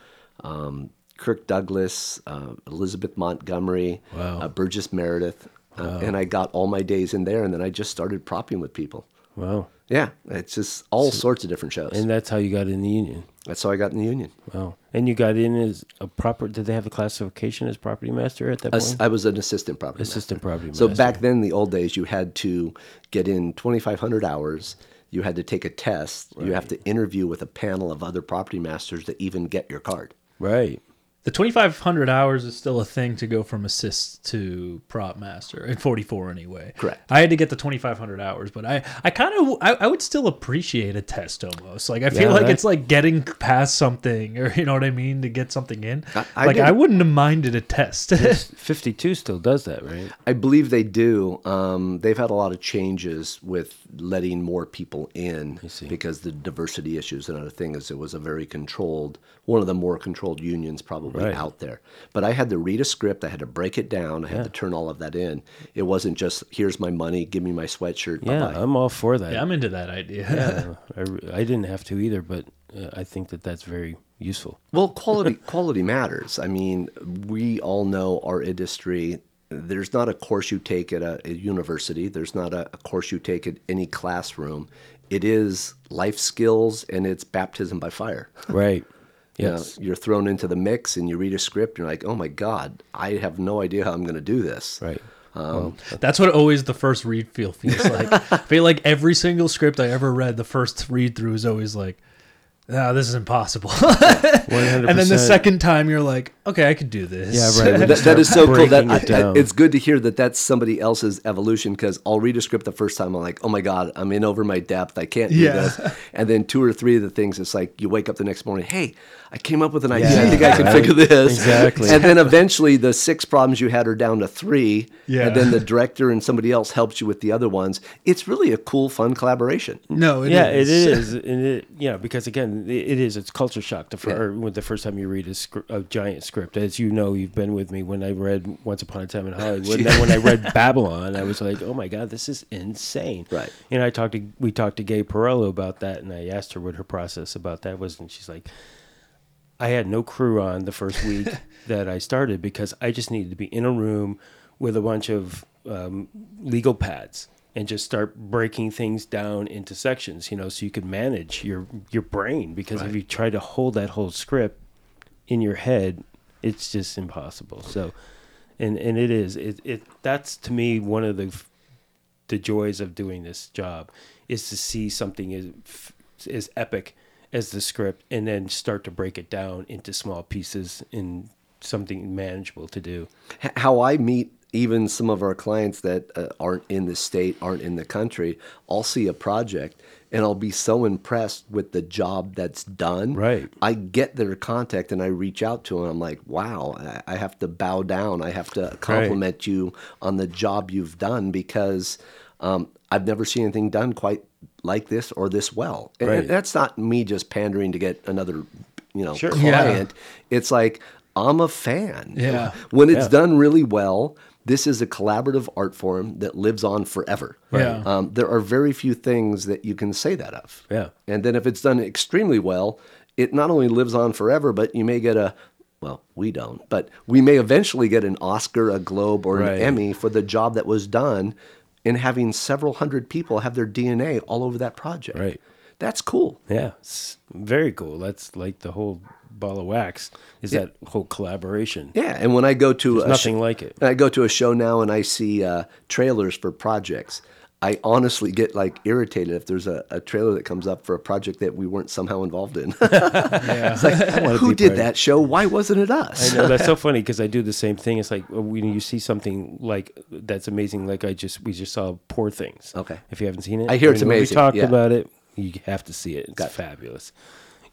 um, Kirk Douglas, uh, Elizabeth Montgomery, Wow. uh, Burgess Meredith, uh, and I got all my days in there, and then I just started propping with people. Wow. Yeah, it's just all sorts of different shows. And that's how you got in the union. That's how I got in the union. Wow. And you got in as a proper. Did they have a classification as property master at that point? I was an assistant property master. Assistant property So back then, in the old days, you had to get in 2,500 hours. You had to take a test. You have to interview with a panel of other property masters to even get your card. Right. The 2,500 hours is still a thing to go from assist to prop master in 44 anyway. Correct. I had to get the 2,500 hours, but I, I kind of, I, I would still appreciate a test almost. Like I feel Yeah, like that- it's like getting past something, or you know what I mean, to get something in. I- I like did- I wouldn't have minded a test. Fifty-two still does that, right? I believe they do. Um, they've had a lot of changes with letting more people in because the diversity issues. Another thing is it was a very controlled, one of the more controlled unions probably Right. out there. But I had to read a script. I had to break it down. I had to turn all of that in. It wasn't just here's my money, give me my sweatshirt. Yeah, bye-bye. I'm all for that. yeah, I'm into that idea. Yeah, I, I didn't have to either, but uh, I think that that's very useful. Well, quality quality matters. I mean, we all know our industry. There's not a course you take at a, a university. There's not a, a course you take at any classroom. It is life skills and it's baptism by fire. Right. You know, Yes. you're thrown into the mix and you read a script. And you're like, oh my god, I have no idea how I'm going to do this. Right. That's what always the first read feel feels like. I feel like every single script I ever read, the first read through is always like, ah, this is impossible. And then the second time you're like, okay, I could do this. Yeah, right. That, that is so cool. That it I- I- it's good to hear that that's somebody else's evolution because I'll read a script the first time I'm like, oh my god, I'm in over my depth. I can't do Yeah. this. And then two or three of the things, it's like you wake up the next morning, hey, I came up with an idea. I think I can right. figure this. Exactly. And then eventually the six problems you had are down to three. Yeah. And then the director and somebody else helps you with the other ones. It's really a cool, fun collaboration. No, it yeah, is. it is, and it yeah because again, it, it is. It's culture shock the fir- when the first time you read a, scr- a giant script. As you know, you've been with me when I read Once Upon a Time in Hollywood. and then when I read Babylon, I was like, oh my god, this is insane. Right. And I talked to we talked to Gay Perello about that, and I asked her what her process about that was, and she's like. I had no crew on the first week that I started because I just needed to be in a room with a bunch of um, legal pads and just start breaking things down into sections, you know, so you could manage your your brain. Because if you try to hold that whole script in your head, it's just impossible. So, and and it is it it that's to me one of the the joys of doing this job is to see something as as epic as the script and then start to break it down into small pieces in something manageable to do. How I meet even some of our clients that uh, aren't in the state, aren't in the country, I'll see a project and I'll be so impressed with the job that's done. Right. I get their contact and I reach out to them. I'm like, wow, I- I have to bow down. I have to compliment you on the job you've done because um, I've never seen anything done quite like this or this well. And Right. that's not me just pandering to get another, you know, Sure. Yeah. client. It's like I'm a fan. Yeah. When it's Yeah. done really well, this is a collaborative art form that lives on forever. Yeah. Um, there are very few things that you can say that of. Yeah. And then if it's done extremely well, it not only lives on forever, but you may get a, well, we don't, but we may eventually get an Oscar, a Globe, or an Right. Emmy for the job that was done in having several hundred people have their DNA all over that project. Right. That's cool. Yeah, it's very cool. That's like the whole ball of wax is that whole collaboration. Yeah, and when I go to nothing sh- like it. I go to a show now and I see uh, trailers for projects. I honestly get like irritated if there's a, a trailer that comes up for a project that we weren't somehow involved in. it's like, who did that show? Why wasn't it us? I know that's so funny because I do the same thing. It's like when you see something like that's amazing. Like I just we just saw Poor Things. Okay. if you haven't seen it, I hear it's amazing, We talked yeah. about it. You have to see it. It's Got it.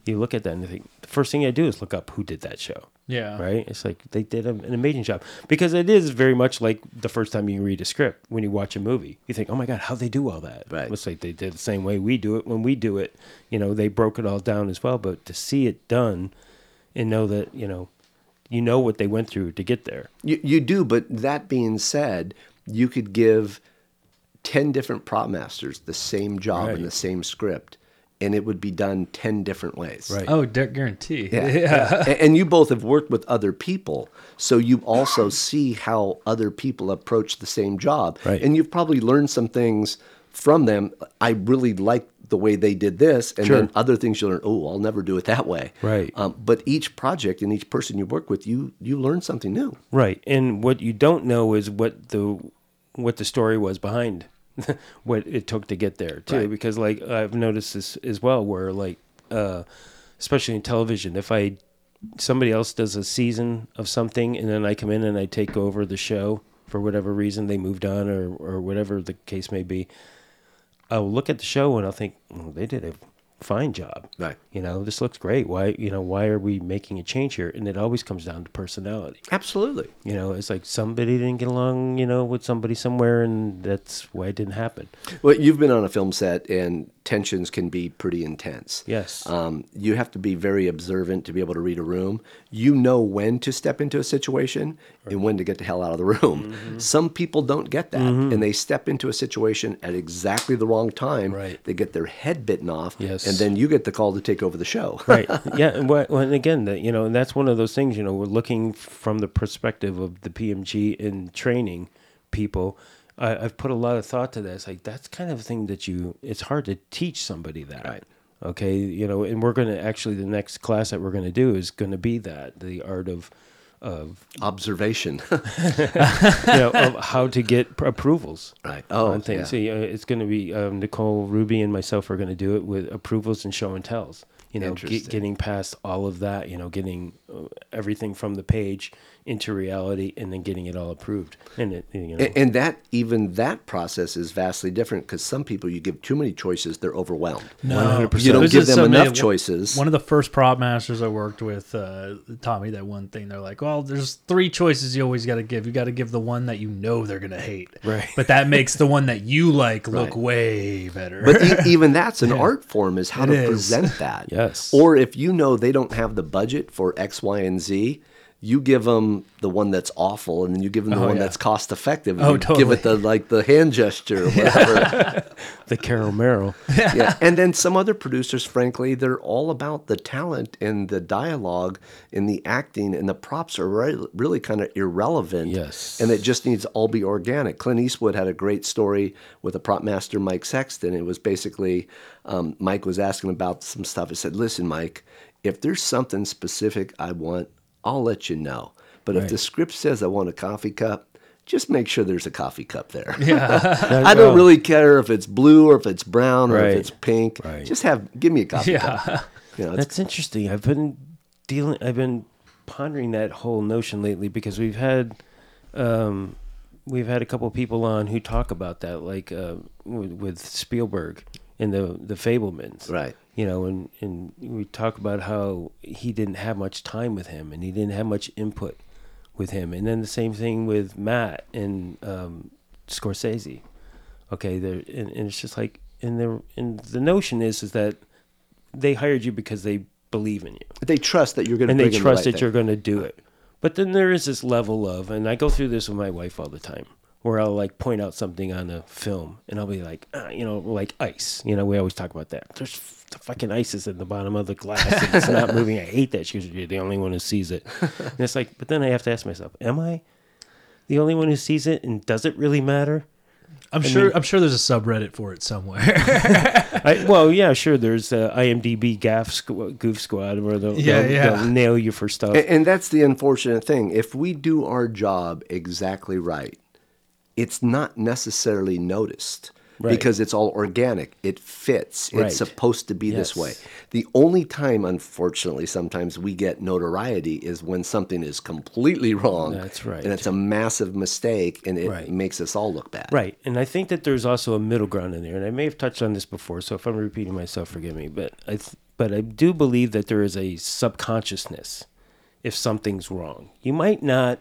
Fabulous. You look at that and you think the first thing I do is look up who did that show. Yeah. right. It's like they did an amazing job because it is very much like the first time you read a script when you watch a movie. You think, oh my god, how they do all that? Right. It's like they did the same way we do it when we do it. You know, they broke it all down as well. But to see it done and know that you know you know what they went through to get there. You, you do, but that being said, you could give 10 different prop masters the same job Right. and the same script, and it would be done 10 different ways. Right. Oh, de- guarantee. Yeah. yeah. A- and you both have worked with other people, so you also see how other people approach the same job. Right. And you've probably learned some things from them. I really like the way they did this, and Sure. then other things you learn. Oh, I'll never do it that way. Right. Um, but each project and each person you work with, you you learn something new. Right. And what you don't know is what the what the story was behind what it took to get there too Right. because like I've noticed this as well where like uh especially in television if I somebody else does a season of something and then I come in and I take over the show for whatever reason they moved on or or whatever the case may be I'll look at the show and I'll think well, they did a fine job Right. you know this looks great why you know why are we making a change here and it always comes down to personality Absolutely. you know, it's like somebody didn't get along, you know, with somebody somewhere, and that's why it didn't happen. Well, you've been on a film set, and tensions can be pretty intense. Yes. Um, you have to be very observant to be able to read a room. You know when to step into a situation and when to get the hell out of the room. Mm-hmm. Some people don't get that, and they step into a situation at exactly the wrong time. Right. They get their head bitten off, Yes. and then you get the call to take over the show. right. Yeah. And, well, and again, that you know, and that's one of those things. You know, we're looking from the perspective of the PMG in training people. I, I've put a lot of thought to this. Like that's kind of a thing that you. It's hard to teach somebody that. Right. Okay. You know, and we're going to actually the next class that we're going to do is going to be that the art of of Observation. you know of how to get pr- approvals. right. Oh, on things. yeah. So uh, it's going to be um, Nicole Ruby and myself are going to do it with approvals and show and tells. You know, get, getting past all of that. You know, getting uh, everything from the page into reality and then getting it all approved. And it, you know, And, and that even that process is vastly different because some people you give too many choices, they're overwhelmed. No, 100%. You don't This give them something enough that- choices. One of the first prop masters I worked with uh, taught me that one thing. They're like, "Well, there's three choices you always got to give. You got to give the one that you know they're gonna hate, Right. But that makes the one that you like look Right. way better. But e- even that's an art form is how It to is. present that. Yes. Or if you know they don't have the budget for X, Y, and Z, you give them the one that's awful, and then you give them the Oh, one yeah. that's cost effective. And Oh, you Give it the like the hand gesture, or whatever. the Carol Merrill. yeah. And then some other producers, frankly, they're all about the talent and the dialogue and the acting, and the props are re- really kind of irrelevant. Yes. And it just needs to all be organic. Clint Eastwood had a great story with a prop master, Mike Sexton. It was basically um, Mike was asking about some stuff. He said, Listen, Mike, if there's something specific I want, I'll let you know. But if the script says I want a coffee cup, just make sure there's a coffee cup there. yeah, I don't really care if it's blue or if it's brown or Right. if it's pink. Right. Just have give me a coffee cup. yeah. You know, That's interesting. I've been dealing. I've been pondering that whole notion lately because we've had, um, we've had a couple of people on who talk about that, like uh, with, with Spielberg and the the Fabelmans. right. You know, and and we talk about how he didn't have much time with him, and he didn't have much input with him, and then the same thing with Matt and um, Scorsese. Okay, there, and, and it's just like, and the and the notion is is that they hired you because they believe in you They trust that you're going to and they trust the right that you're going to do it. But then there is this level of, and I go through this with my wife all the time, where I'll like point out something on a film, and I'll be like, ah, you know, like ice. You know, we always talk about that. There's f- the fucking ice is in the bottom of the glass, and it's not moving. I hate that. She's "You're the only one who sees it." And it's like, but then I have to ask myself, am I the only one who sees it, and does it really matter? I'm sure. I'm sure there's a subreddit for it somewhere. I, well, yeah, sure. There's uh, IMDb gaff squ- goof squad where they'll, Yeah, they'll, yeah. they'll nail you for stuff. And, and that's the unfortunate thing. If we do our job exactly right, it's not necessarily noticed Right. because it's all organic. It fits. Right. It's supposed to be this way. The only time, unfortunately, sometimes we get notoriety is when something is completely wrong. That's right. And it's a massive mistake and it Right. makes us all look bad. Right. And I think that there's also a middle ground in there. And I may have touched on this before, so if I'm repeating myself, forgive me. But I, th- but I do believe that there is a subconsciousness if something's wrong. You might not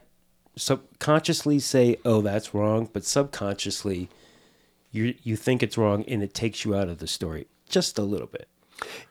subconsciously say, "Oh, that's wrong," but subconsciously, you you think it's wrong, and it takes you out of the story just a little bit.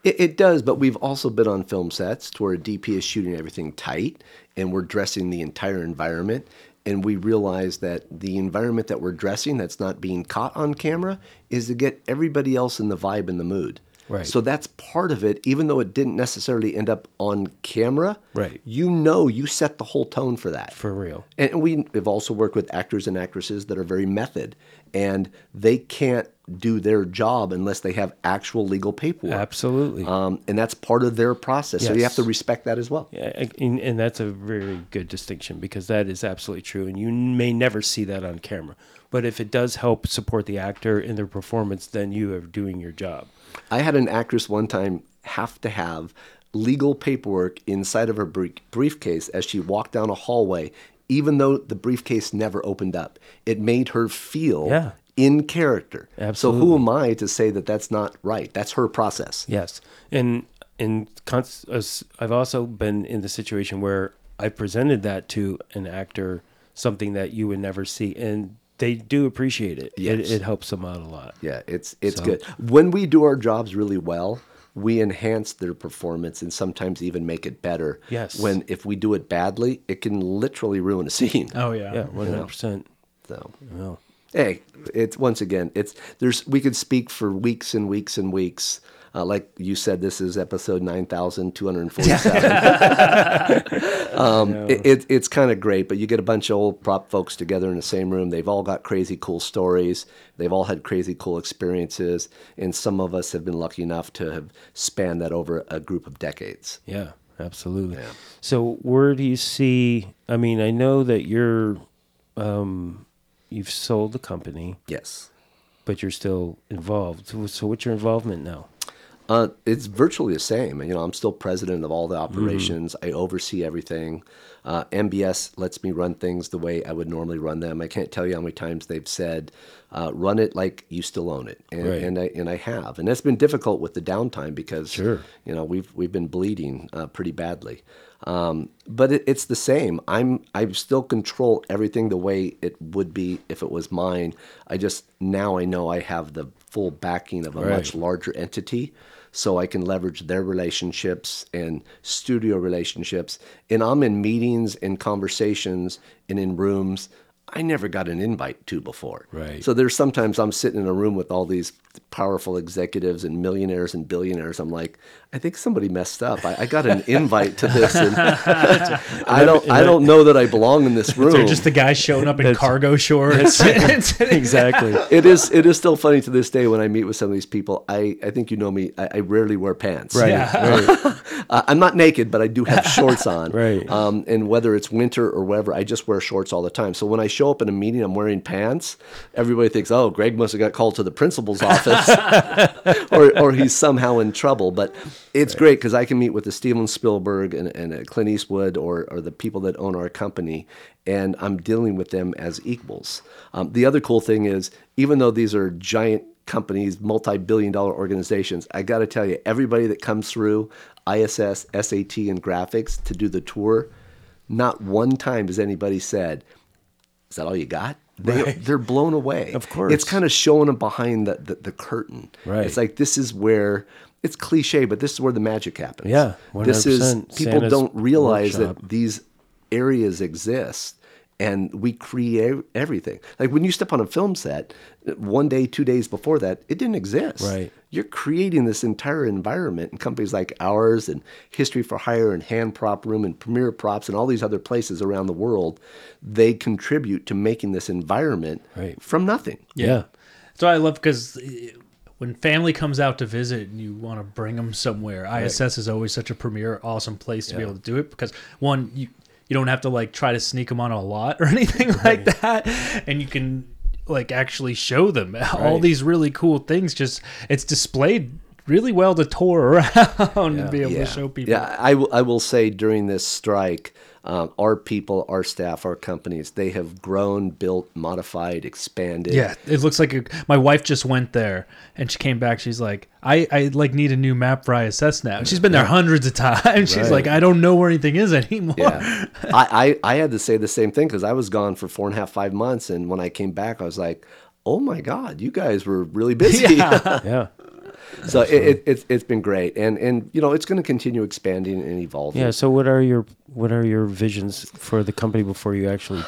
It, it does, but we've also been on film sets to where a DP is shooting everything tight and we're dressing the entire environment. And we realize that the environment that we're dressing that's not being caught on camera is to get everybody else in the vibe and the mood. Right. So that's part of it, even though it didn't necessarily end up on camera. Right. You know, you set the whole tone for that. For real. And we have also worked with actors and actresses that are very method, and they can't do their job unless they have actual legal paperwork. Absolutely. Um, and that's part of their process. So you have to respect that as well. Yeah, and, and that's a very good distinction because that is absolutely true, and you may never see that on camera. But if it does help support the actor in their performance, then you are doing your job. I had an actress one time have to have legal paperwork inside of her briefcase as she walked down a hallway, even though the briefcase never opened up. It made her feel Yeah. in character. Absolutely. So who am I to say that that's not right? That's her process. Yes, and and I've also been in the situation where I presented that to an actor, something that you would never see, and they do appreciate it. Yes. It, it helps them out a lot. Yeah, it's it's So- good. When we do our jobs really well, we enhance their performance and sometimes even make it better. Yes. When if we do it badly, it can literally ruin a scene. oh yeah. Yeah, one hundred percent. So Well, hey, it's once again, it's there's we could speak for weeks and weeks and weeks. Uh, like you said, this is episode nine thousand two hundred forty-seven. um, it, it, it's kind of great, but you get a bunch of old prop folks together in the same room. They've all got crazy cool stories. They've all had crazy cool experiences, and some of us have been lucky enough to have spanned that over a group of decades. Yeah, absolutely. So where do you see? I mean, I know that you're, um, you've sold the company, Yes. but you're still involved. So what's your involvement now? Uh, it's virtually the same. You know, I'm still president of all the operations. I oversee everything. Uh, MBS lets me run things the way I would normally run them. I can't tell you how many times they've said, uh, "Run it like you still own it," and, Right. and I and I have, and that's been difficult with the downtime because Sure. you know we've we've been bleeding uh, pretty badly. Um, but it, it's the same. I'm I still control everything the way it would be if it was mine. I just now I know I have the full backing of a Right. much larger entity, so I can leverage their relationships and studio relationships. And I'm in meetings and conversations and in rooms I never got an invite to before. Right. So there's sometimes I'm sitting in a room with all these powerful executives and millionaires and billionaires. I'm like, I think somebody messed up. I, I got an invite to this, and I don't. I don't know that I belong in this room. They're just the guys showing up in That's- cargo shorts. exactly. it is. It is still funny to this day when I meet with some of these people. I, I think you know me. I, I rarely wear pants. Right. Right. Uh, I'm not naked, but I do have shorts on. Right. Um, and whether it's winter or whatever, I just wear shorts all the time. So when I show up in a meeting, I'm wearing pants. Everybody thinks, "Oh, Gregg must have got called to the principal's office, or or he's somehow in trouble." But it's great because I can meet with the Steven Spielberg and, and uh, Clint Eastwood or or the people that own our company, and I'm dealing with them as equals. Um, the other cool thing is, even though these are giant companies, multi-billion dollar organizations, I got to tell you, everybody that comes through ISS, SAT, and graphics to do the tour, not one time has anybody said, "Is that all you got?" They, Right. They're blown away. Of course. it's kind of showing them behind the, the, the curtain. Right. It's like this is where it's cliche, but this is where the magic happens. Yeah, this is people Santa's don't realize workshop. that these areas exist and we create everything. Like when you step on a film set, one day, two days before that, it didn't exist. Right. You're creating this entire environment, and companies like ours, and History for Hire, and Hand Prop Room, and Premier Props, and all these other places around the world, they contribute to making this environment Right. from nothing. Yeah. So I love because uh, when family comes out to visit and you want to bring them somewhere, ISS is always such a premier, awesome place to be able to do it because one, you you don't have to like try to sneak them on a lot or anything like that, and you can like actually show them all these really cool things. Just it's displayed really well to tour around and be able to show people. Yeah, I will- I will say during this strike, um, our people, our staff, our companies, they have grown, built, modified, expanded. Yeah, it looks like a, my wife just went there and she came back. She's like, I, I like need a new map for ISS now. She's been there hundreds of times. She's Right. like, I don't know where anything is anymore. Yeah. I, I, I had to say the same thing because I was gone for four and a half, five months. And when I came back, I was like, oh my God, you guys were really busy. Yeah. So it, it, it's it's been great. And, and you know, it's going to continue expanding and evolving. Yeah. So what are your what are your visions for the company before you actually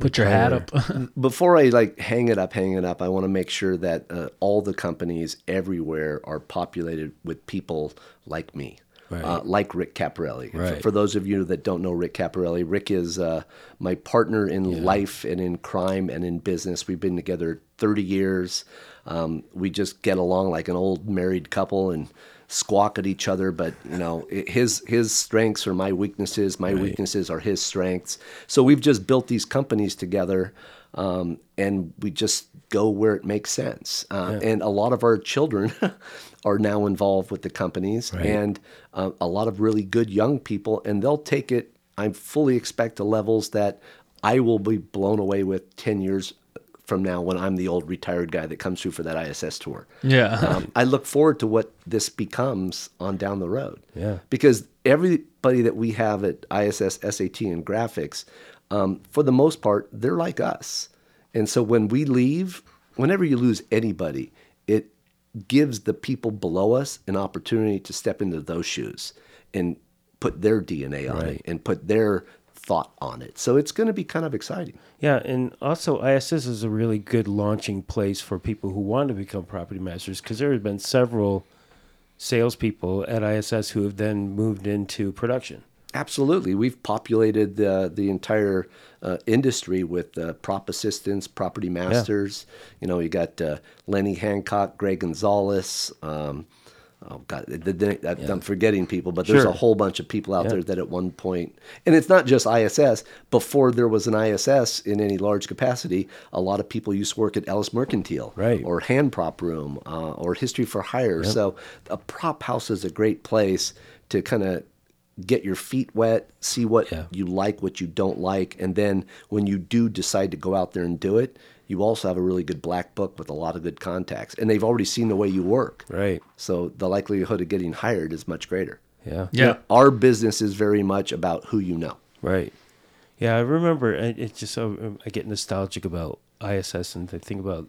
Put your hat up. before I like hang it up, hang it up, I want to make sure that uh, all the companies everywhere are populated with people like me. Right. Uh, like Rick Caparelli. For- Right. For, those of you that don't know Rick Caparelli, Rick is uh, my partner in life and in crime and in business. We've been together 30 years. Um, we just get along like an old married couple and squawk at each other. But you know, his his strengths are my weaknesses. My weaknesses are his strengths. So we've just built these companies together, um, and we just go where it makes sense. Uh, And a lot of our children are now involved with the companies, and uh, a lot of really good young people, and they'll take it. I fully expect to levels that I will be blown away with ten years from now when I'm the old retired guy that comes through for that ISS tour. Yeah. Um, I look forward to what this becomes on down the road. Yeah. Because everybody that we have at ISS, SAT, and graphics, um, for the most part, they're like us. And so when we leave, whenever you lose anybody, it gives the people below us an opportunity to step into those shoes and put their DNA on Right. it and put their thought on it. So it's going to be kind of exciting. Yeah, and also ISS is a really good launching place for people who want to become property masters because there have been several salespeople at ISS who have then moved into production. Absolutely. We've populated the, the entire uh, industry with uh, prop assistants, property masters. You know, you got uh, Lenny Hancock, Greg Gonzalez, um, oh god, the, the, the, I'm forgetting people, but there's Sure. a whole bunch of people out Yeah. there that at one point, and it's not just ISS. Before there was an ISS in any large capacity, a lot of people used to work at Ellis Mercantile, Right. or Hand Prop Room, uh, or History for Hire. So a prop house is a great place to kind of get your feet wet, see what Yeah. you like, what you don't like, and then when you do decide to go out there and do it, you also have a really good black book with a lot of good contacts, and they've already seen the way you work. Right. So the likelihood of getting hired is much greater. Yeah. Yeah. Our business is very much about who you know. Right. Yeah, I remember. I- It's just so um, I get nostalgic about ISS and I think about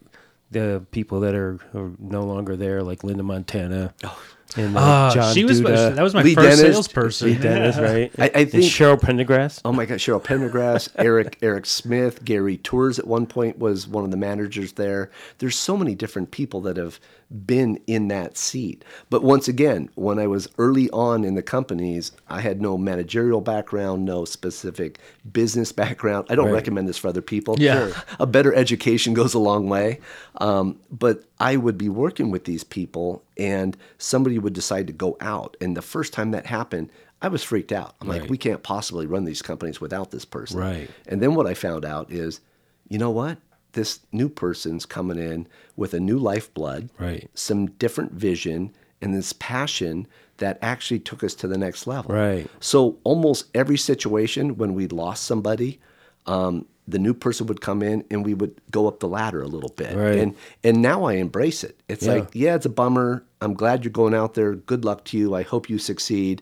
the people that are, are no longer there, like Linda Montana oh, and uh, Ah, John she was Duda, that was my Lee first Dennis- salesperson. Lee Dennis, right? I- I And think- Cheryl Pendergrass. Oh my God, Cheryl Pendergrass, Eric Eric Smith, Gary Tours at one point was one of the managers there. There's so many different people that have been in that seat. But once again, when I was early on in the companies, I had no managerial background, no specific business background. I don't Right. recommend this for other people. Yeah. Sure. A better education goes a long way. Um, but I would be working with these people and somebody would decide to go out. And the first time that happened, I was freaked out. I'm like, we can't possibly run these companies without this person. Right. And then what I found out is, you know what? This new person's coming in with a new lifeblood, Right. some different vision, and this passion that actually took us to the next level. Right. So almost every situation when we lost somebody, um, the new person would come in and we would go up the ladder a little bit. Right. And and now I embrace it. It's Yeah. like, yeah, it's a bummer. I'm glad you're going out there. Good luck to you. I hope you succeed.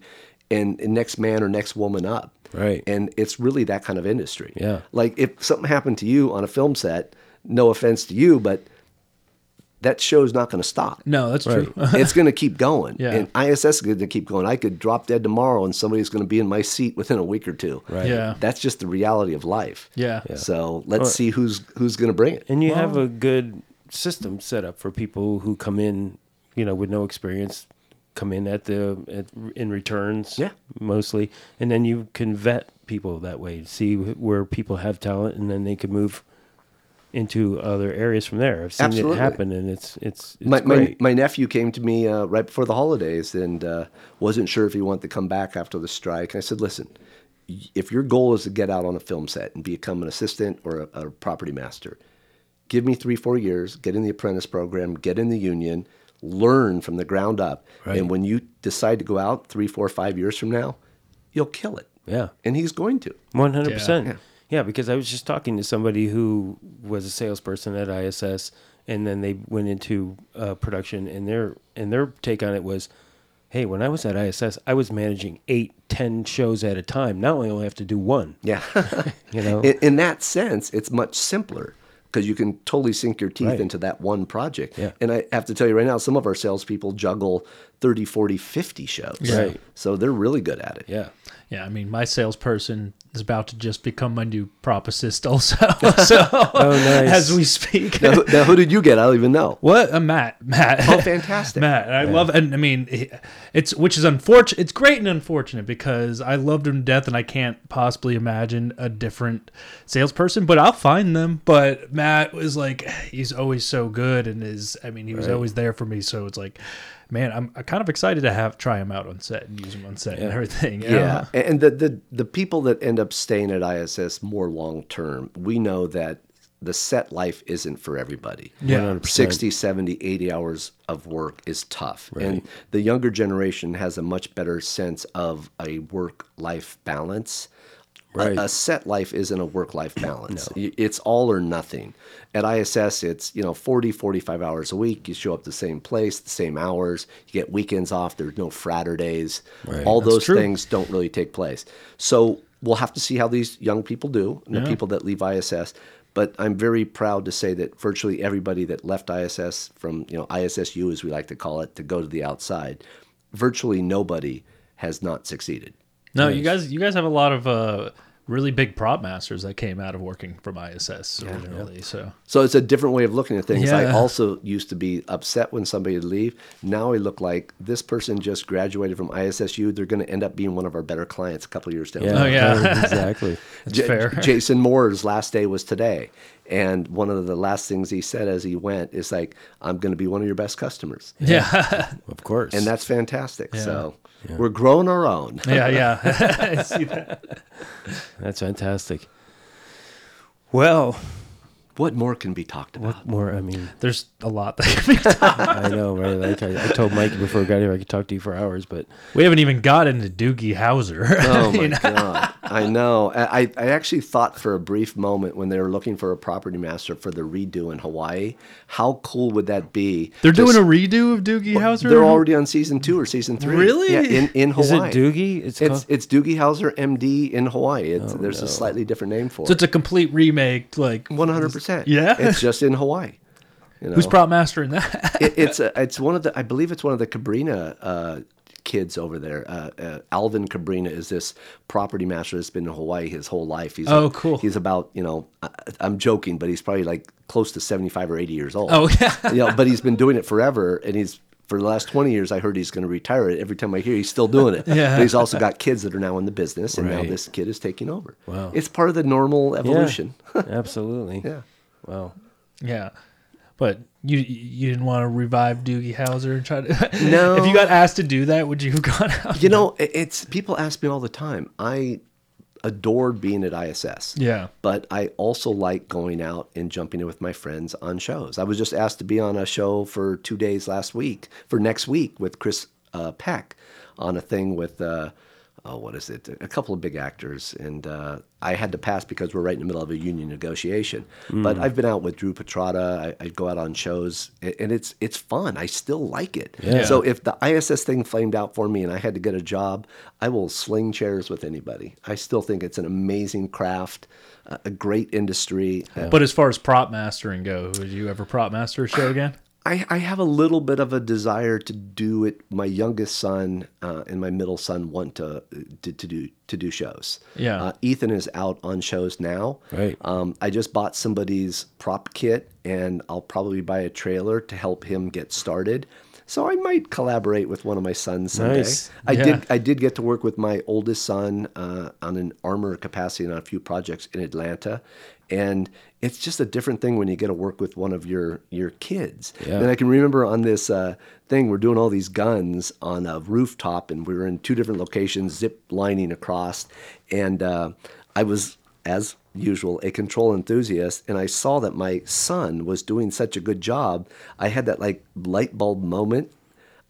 And, and next man or next woman up. Right. And it's really that kind of industry. Yeah. Like if something happened to you on a film set, no offense to you, but that show's not going to stop. No, that's true. it's going to keep going. Yeah. And ISS is going to keep going. I could drop dead tomorrow and somebody's going to be in my seat within a week or two. Right. Yeah. That's just the reality of life. Yeah. So let's see who's who's going to bring it. And you have a good system set up for people who come in, you know, with no experience, come in at the at, in returns, Yeah. mostly, and then you can vet people that way, see where people have talent, and then they can move into other areas from there. I've seen Absolutely. it happen, and it's it's, it's my, my, great. my nephew came to me uh, right before the holidays and uh, wasn't sure if he wanted to come back after the strike. And I said, listen, if your goal is to get out on a film set and become an assistant or a, a property master, give me three, four years, get in the apprentice program, get in the union, learn from the ground up. Right. And when you decide to go out three, four, five years from now, you'll kill it. yeah. And he's going to. One hundred Yeah. percent. Yeah, because I was just talking to somebody who was a salesperson at ISS, and then they went into uh, production, and their and their take on it was, "Hey, when I was at ISS, I was managing eight, ten shows at a time. Now I only have to do one. Yeah. You know, in, in that sense, it's much simpler because you can totally sink your teeth Right. into that one project. Yeah. And I have to tell you right now, some of our salespeople juggle 30, 40, 50 shows. Right. So they're really good at it. yeah, Yeah, I mean, my salesperson is about to just become my new prop assist also. so Oh, nice. as we speak. Now, who- now, who did you get? I don't even know. What uh, Matt? Matt. Oh, fantastic. Matt. and I love, and I mean, it's which is unfortunate. It's great and unfortunate because I loved him to death, and I can't possibly imagine a different salesperson. But I'll find them. But Matt was like, he's always so good, and is I mean, he was Right. always there for me. So it's like, man, I'm, I'm kind of excited to have try him out on set and use him on set and everything. you Yeah. And the, the, the people that end up staying at ISS more long term, we know that the set life isn't for everybody. Yeah. 100%. 60, 70, 80 hours of work is tough. And the younger generation has a much better sense of a work life balance. A- Right. A, set life isn't a work life balance. Y- It's all or nothing. At ISS, it's, you know, 40, 45 hours a week. You show up the same place, the same hours. You get weekends off. There's no Fraturdays. Right. All That's those true. things don't really take place. So we'll have to see how these young people do, and the people that leave ISS. But I'm very proud to say that virtually everybody that left ISS from, you know, ISSU as we like to call it, to go to the outside, virtually nobody has not succeeded. No, you guys, you guys have a lot of uh, really big prop masters that came out of working from ISS originally. So So it's a different way of looking at things. I also used to be upset when somebody would leave. Now I look like this person just graduated from ISSU. They're going to end up being one of our better clients a couple years down the yeah, Oh, yeah. exactly. J- fair. Jason Moore's last day was today. And one of the last things he said as he went is like, "I'm going to be one of your best customers," Yeah. Of course. and that's fantastic. So we're growing our own. yeah. Yeah. I see that. that's fantastic. Well, what more can be talked about? What more? I mean, there's a lot that can be talked. I know, right? Like I, I, told Mike before we got here, I could talk to you for hours, but we haven't even got into Doogie Howser. Oh my know? god! I know. I I actually thought for a brief moment when they were looking for a property master for the redo in Hawaii, how cool would that be? They're Just, doing a redo of Doogie Howser. They're already on season two or season three. Really? Yeah, in, in Hawaii. Is it Doogie? It's it's, it's Doogie Howser, MD in Hawaii. Oh, there's no. a slightly different name for it. So it's a complete remake, like 100. percent percent. Yeah. It's just in Hawaii. You know? Who's prop mastering that? it, it's a, it's one of the I believe it's one of the Cabrina uh, kids over there. Uh, uh, Alvin Cabrina is this property master that's been in Hawaii his whole life. He's oh, a, cool. He's about you know I, am joking, but he's probably like close to 75 or 80 years old. Oh yeah. you know, but he's been doing it forever, and he's for the last 20 years, I heard he's going to retire. Every time I hear he's still doing it. yeah. But he's also got kids that are now in the business, and right. now this kid is taking over. Wow. It's part of the normal evolution. Yeah, absolutely. yeah. Wow. yeah. But you you didn't want to revive Doogie Howser and try to No. if you got asked to do that, would you have gone out? You know, it- it's people ask me all the time. I adored being at ISS. Yeah. But I also like going out and jumping in with my friends on shows. I was just asked to be on a show for two days last week, for next week with Chris uh, Peck on a thing with, uh, oh, what is it? A couple of big actors. And uh, I had to pass because we're right in the middle of a union negotiation. But I've been out with Drew Petrotta. I, I go out on shows, and it's it's fun. I still like it. Yeah. So if the ISS thing flamed out for me and I had to get a job, I will sling chairs with anybody. I still think it's an amazing craft, uh, a great industry. Uh, But as far as prop mastering go, would you ever prop master a show again? I, I have a little bit of a desire to do it. My youngest son uh, and my middle son want to, to to do to do shows. Yeah. uh, Ethan is out on shows now. Right. Um, I just bought somebody's prop kit, and I'll probably buy a trailer to help him get started. So I might collaborate with one of my sons someday. Nice. I Yeah. did. I did get to work with my oldest son uh, on an armor capacity on a few projects in Atlanta, and it's just a different thing when you get to work with one of your your kids. Yeah. And I can remember on this uh, thing, we're doing all these guns on a rooftop, and we were in two different locations, zip lining across, and uh, I was as usual, a control enthusiast, and I saw that my son was doing such a good job. I had that like light bulb moment.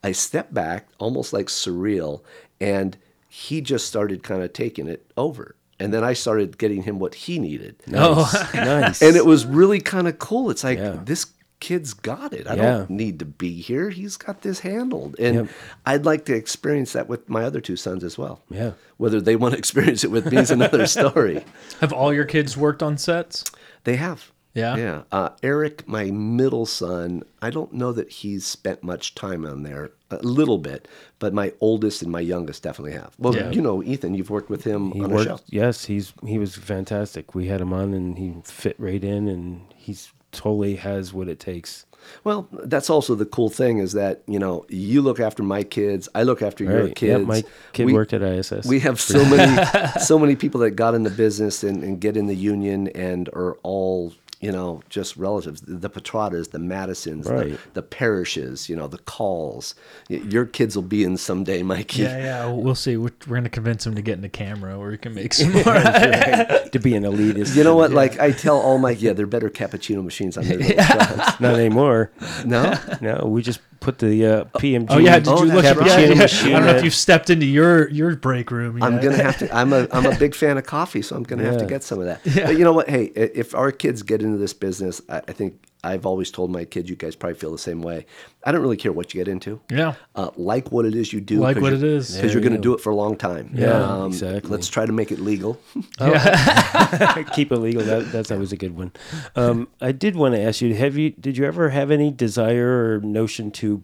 I stepped back, almost like surreal, and he just started kind of taking it over. And then I started getting him what he needed. Nice. nice. And it was really kind of cool. It's like, Yeah. this kid's got it. I Yeah. don't need to be here. He's got this handled. And Yep. I'd like to experience that with my other two sons as well. Yeah. Whether they want to experience it with me is another story. Have all your kids worked on sets? They have. Yeah? Yeah. Uh, Eric, my middle son, I don't know that he's spent much time on there. A little bit, but my oldest and my youngest definitely have. Well, Yeah. you know, Ethan, you've worked with him He on a show. Yes, he's he was fantastic. We had him on, and he fit right in, and he's totally has what it takes. Well, that's also the cool thing is that you know you look after my kids, I look after your kids. Yep, my kid We- worked at ISS. We have so many, so many people that got in the business and, and get in the union and are all you know just relatives. The Petrottas, the Madisons, the, Right. the parishes, you know, the calls. Your kids will be in someday, Mikey. Yeah, yeah. We'll see. We're, we're going to convince him to get in the camera where he can make some more. to be an elitist. You know what? Like I tell all my yeah, they're better cappuccino machines on their little. Not anymore. No, No, we just put the uh, PMG. Oh yeah, did Oh, you look? that's Yeah, right. yeah. Machine I don't know if you've stepped into your your break room. Yet. I'm gonna have to. I'm a I'm a big fan of coffee, so I'm gonna have to get some of that. But you know what? Hey, if our kids get into this business, I, I think I've always told my kids, you guys probably feel the same way. I don't really care what you get into. Yeah. Uh, like what it is you do. Like 'cause what it is. because There you're going to go. do it for a long time. Yeah, exactly. Let's try to make it legal. keep it legal. That, that's always a good one. Um, I did want to ask you: Have you did you ever have any desire or notion to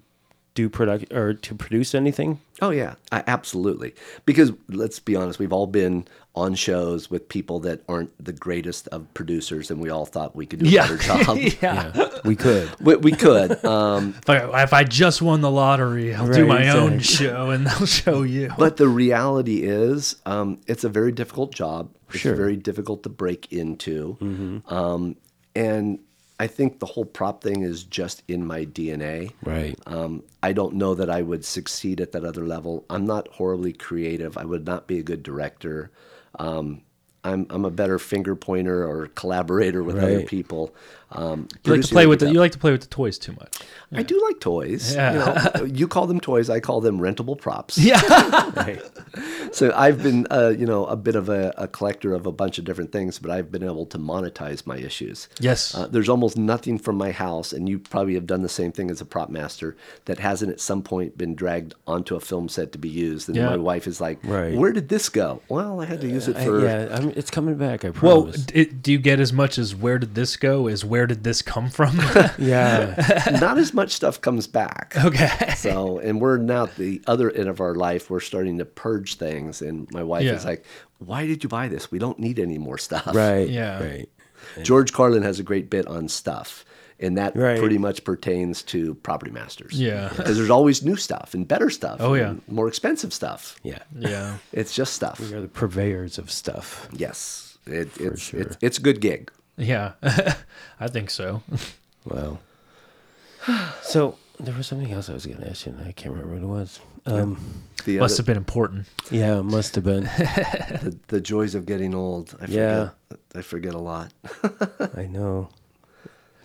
do product or to produce anything? Oh yeah, I, absolutely. Because let's be honest, we've all been on shows with people that aren't the greatest of producers, and we all thought we could do a Yeah. better job. yeah. We could. we, we could. Um, If I, if I just won the lottery, I'll do Right, my own show and they'll show you. But the reality is, um, it's a very difficult job. It's Sure. very difficult to break into. Um, and I think the whole prop thing is just in my DNA. Right. Um, I don't know that I would succeed at that other level. I'm not horribly creative. I would not be a good director. Um, I'm I'm a better finger pointer or collaborator with other people. Um, You like to play with the, you like to play with the toys too much. I do like toys. Yeah. You, know, you call them toys. I call them rentable props. Yeah. right. So I've been, uh, you know, a bit of a, a collector of a bunch of different things, but I've been able to monetize my issues. Yes. Uh, there's almost nothing from my house, and you probably have done the same thing as a prop master that hasn't at some point been dragged onto a film set to be used. And Yeah. my wife is like, Right. "Where did this go?" Well, I had to use it I- for. yeah, I'm, it's coming back. I well, promise. it, do you get as much as where did this go as where did this come from? yeah. Not as much stuff comes back. okay. So, and we're now at the other end of our life. We're starting to purge things, and my wife Yeah. is like, "Why did you buy this? We don't need any more stuff." Right. Yeah. Right. George Carlin has a great bit on stuff, and that Right. pretty much pertains to property masters. Yeah. because there's always new stuff and better stuff. Oh, yeah. and more expensive stuff. Yeah. Yeah. It's just stuff. We are the purveyors of stuff. Yes, it, it's, sure. it's it's a good gig. Yeah. I think so. Wow. So there was something else I was going to ask you, and I can't remember what it was. Um, The, Must other- have been important. yeah, it must have been. the, the joys of getting old. I forget, Yeah. I forget a lot. I know.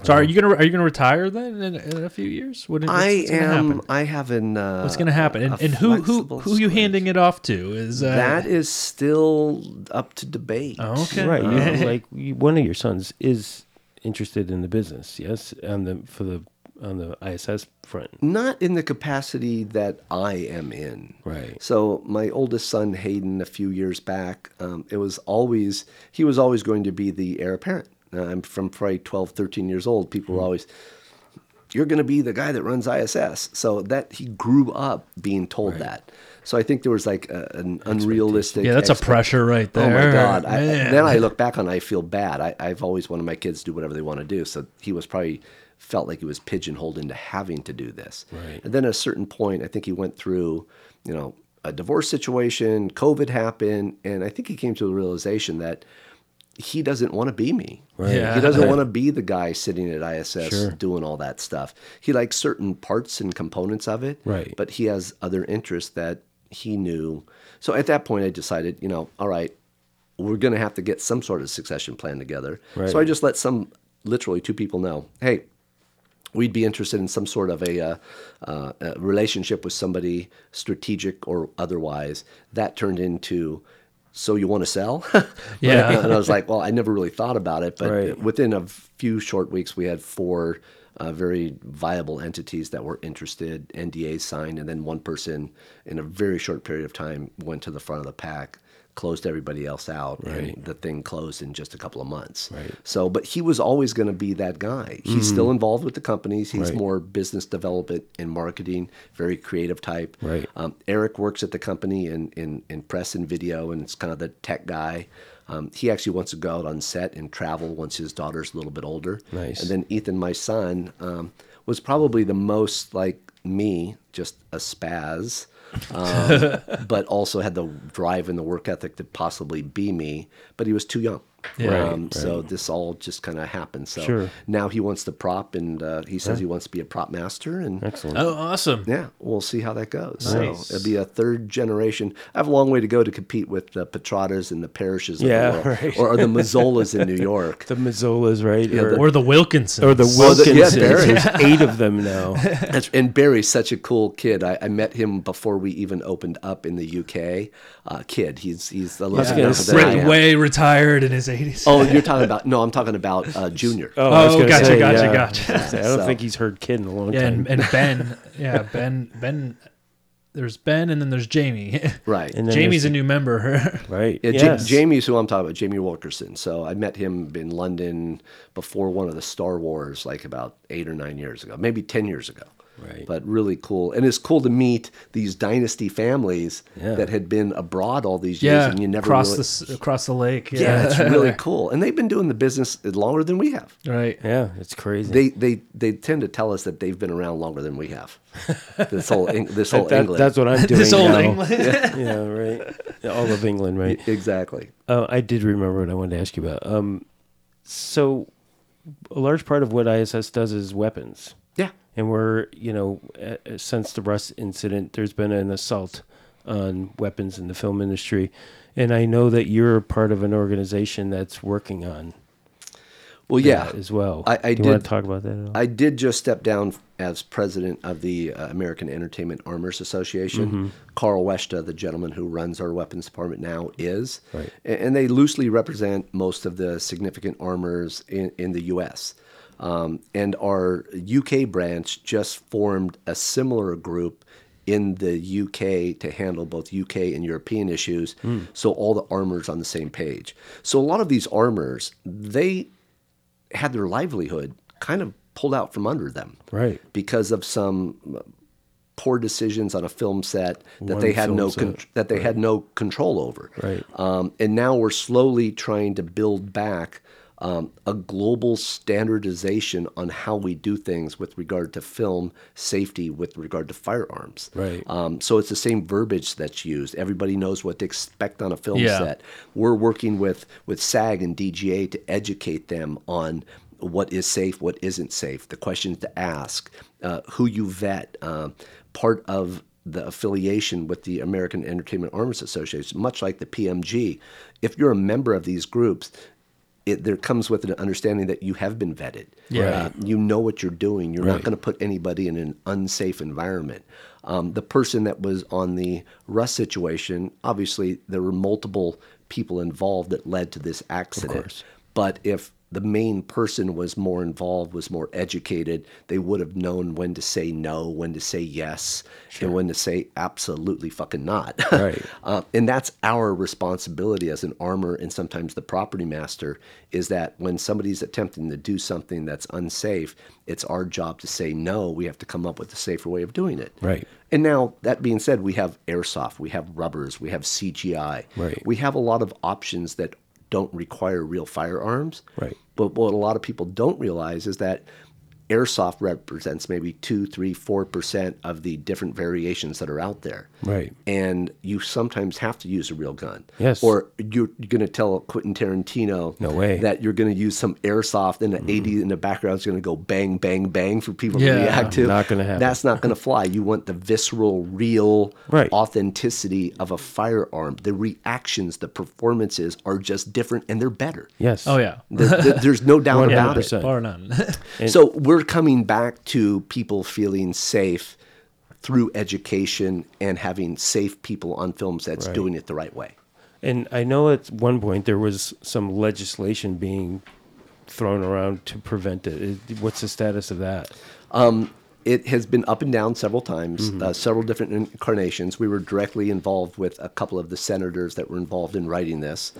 So are you gonna are you gonna retire then in, in a few years? What, what's, I what's gonna am. happen? I have an. Uh, What's gonna happen? And, a and who who flexible who you square. handing it off to? Is uh, That is still up to debate. Oh, okay. Right. You, like one of your sons is interested in the business. Yes, on the for the on the ISS front. Not in the capacity that I am in. Right. So my oldest son Hayden, a few years back, um, it was always he was always going to be the heir apparent. Uh, I'm from probably 12, 13 years old. People were always, "You're going to be the guy that runs ISS." So that he grew up being told that. So I think there was like a, an unrealistic. yeah, that's a pressure right there. Oh my God! I, then I look back on, it, I feel bad. I, I've always wanted my kids to do whatever they want to do. So he was probably felt like he was pigeonholed into having to do this. Right. And then at a certain point, I think he went through, you know, a divorce situation. COVID happened, and I think he came to the realization that he doesn't want to be me. Right. Yeah. He doesn't Right. want to be the guy sitting at ISS Sure. doing all that stuff. He likes certain parts and components of it. Right. But he has other interests that he knew. So at that point, I decided, you know, all right, we're going to have to get some sort of succession plan together. Right. So I just let some, literally two people know, hey, we'd be interested in some sort of a, uh, uh, a relationship with somebody, strategic or otherwise. That turned into, so you want to sell? Yeah. and I was like, well, I never really thought about it, but Right. within a few short weeks, we had four uh, very viable entities that were interested, NDAs signed, and then one person in a very short period of time went to the front of the pack, closed everybody else out, Right. and the thing closed in just a couple of months. Right. So, but he was always going to be that guy. He's still involved with the companies. He's Right. more business development and marketing, very creative type. Right. Um, Eric works at the company in, in, in press and video, and it's kind of the tech guy. Um, he actually wants to go out on set and travel once his daughter's a little bit older. Nice. And then Ethan, my son, um, was probably the most like me, just a spaz, um, but also had the drive and the work ethic to possibly be me. But he was too young. Yeah. Um, So this all just kind of happened. So Sure. now he wants to prop, and uh, he says he wants to be a prop master, and Excellent. Oh, awesome. yeah, we'll see how that goes. Nice. So it'll be a third generation. I have a long way to go to compete with the Petrottas and the Parishes of Yeah, the world, right. or, or the Mazzolas in New York. The Mazzolas, right? or, Or the Wilkinsons. or the Well, the- yeah, Wilkinsons. Barry. There's eight of them now. And Barry's such a cool kid. I, I met him before we even opened up in the UK. Uh, kid, he's he's a was little gonna younger say- than I Rick am. Way retired in his 80s. Oh, you're talking about no, I'm talking about uh, Junior. Oh, I Oh, gotcha, say, gotcha, yeah. gotcha. I was gonna say, I don't So- think he's heard kid in a long yeah, time. and, and Ben. Yeah, Ben. Ben. There's Ben, and then there's Jamie. Right. And then Jamie's a new member. right. Yeah, Ja- yes. Jamie's who I'm talking about, Jamie Wilkinson. So I met him in London before one of the Star Wars, like about eight or nine years ago, maybe 10 years ago. Right. But really cool. And it's cool to meet these dynasty families Yeah. that had been abroad all these years yeah, and you never across really. the across the lake. Yeah, yeah, it's really cool. And they've been doing the business longer than we have. right. Yeah, it's crazy. They, they they tend to tell us that they've been around longer than we have. This whole this whole That- England. that's what I'm doing This whole now. England. yeah, right. Yeah, All of England, right? exactly. Oh, I did remember what I wanted to ask you about. Um, so a large part of what ISS does is weapons. Yeah. And we're, you know, since the Rust incident, there's been an assault on weapons in the film industry. And I know that you're part of an organization that's working on Well, yeah. that as well. I- I Do you want did- to talk about that at all? I did just step down as president of the uh, American Entertainment Armors Association. Mm-hmm. Carl Weshta, the gentleman who runs our weapons department now, is. Right. A- And they loosely represent most of the significant armors in, in the U.S. Um, and our UK branch just formed a similar group in the UK to handle both UK and European issues. So all the armors on the same page. So a lot of these armors, they had their livelihood kind of pulled out from under them Right. because of some poor decisions on a film set that One they had no con- that they had no control over. Right. Um, and now we're slowly trying to build back um, a global standardization on how we do things with regard to film safety, with regard to firearms. Right. Um, so it's the same verbiage that's used. Everybody knows what to expect on a film Yeah. set. We're working with with SAG and DGA to educate them on what is safe, what isn't safe, the questions to ask, uh, who you vet. Uh, part of the affiliation with the American Entertainment Arms Association, much like the PMG, if you're a member of these groups, it, there comes with an understanding that you have been vetted. Yeah. Uh, you know what you're doing. You're not going to put anybody in an unsafe environment. Um, the person that was on the Rust situation, obviously, there were multiple people involved that led to this accident. course. But if the main person was more involved, was more educated, they would have known when to say no, when to say yes, and when to say absolutely fucking not. Right. Uh, and that's our responsibility as an armor and sometimes the property master is that when somebody's attempting to do something that's unsafe, it's our job to say no. We have to come up with a safer way of doing it. Right. And now, that being said, we have airsoft, we have rubbers, we have CGI. Right. We have a lot of options that don't require real firearms. Right. But what a lot of people don't realize is that airsoft represents maybe two, three, four percent of the different variations that are out there. Right. And you sometimes have to use a real gun. Yes. Or you're, you're going to tell Quentin Tarantino No way. that you're going to use some airsoft mm-hmm. and the AD in the background is going to go bang, bang, bang for people Yeah. to react to. Not gonna happen. That's not going to fly. You want the visceral, real Right. authenticity of a firearm. The reactions, the performances are just different and they're better. Yes. Oh yeah, There- there- there's no doubt about it. bar none. So we're coming back to people feeling safe through education and having safe people on film sets Right. doing it the right way. And I know at one point there was some legislation being thrown around to prevent it. What's the status of that? It has been up and down several times, uh, several different incarnations. We were directly involved with a couple of the senators that were involved in writing this.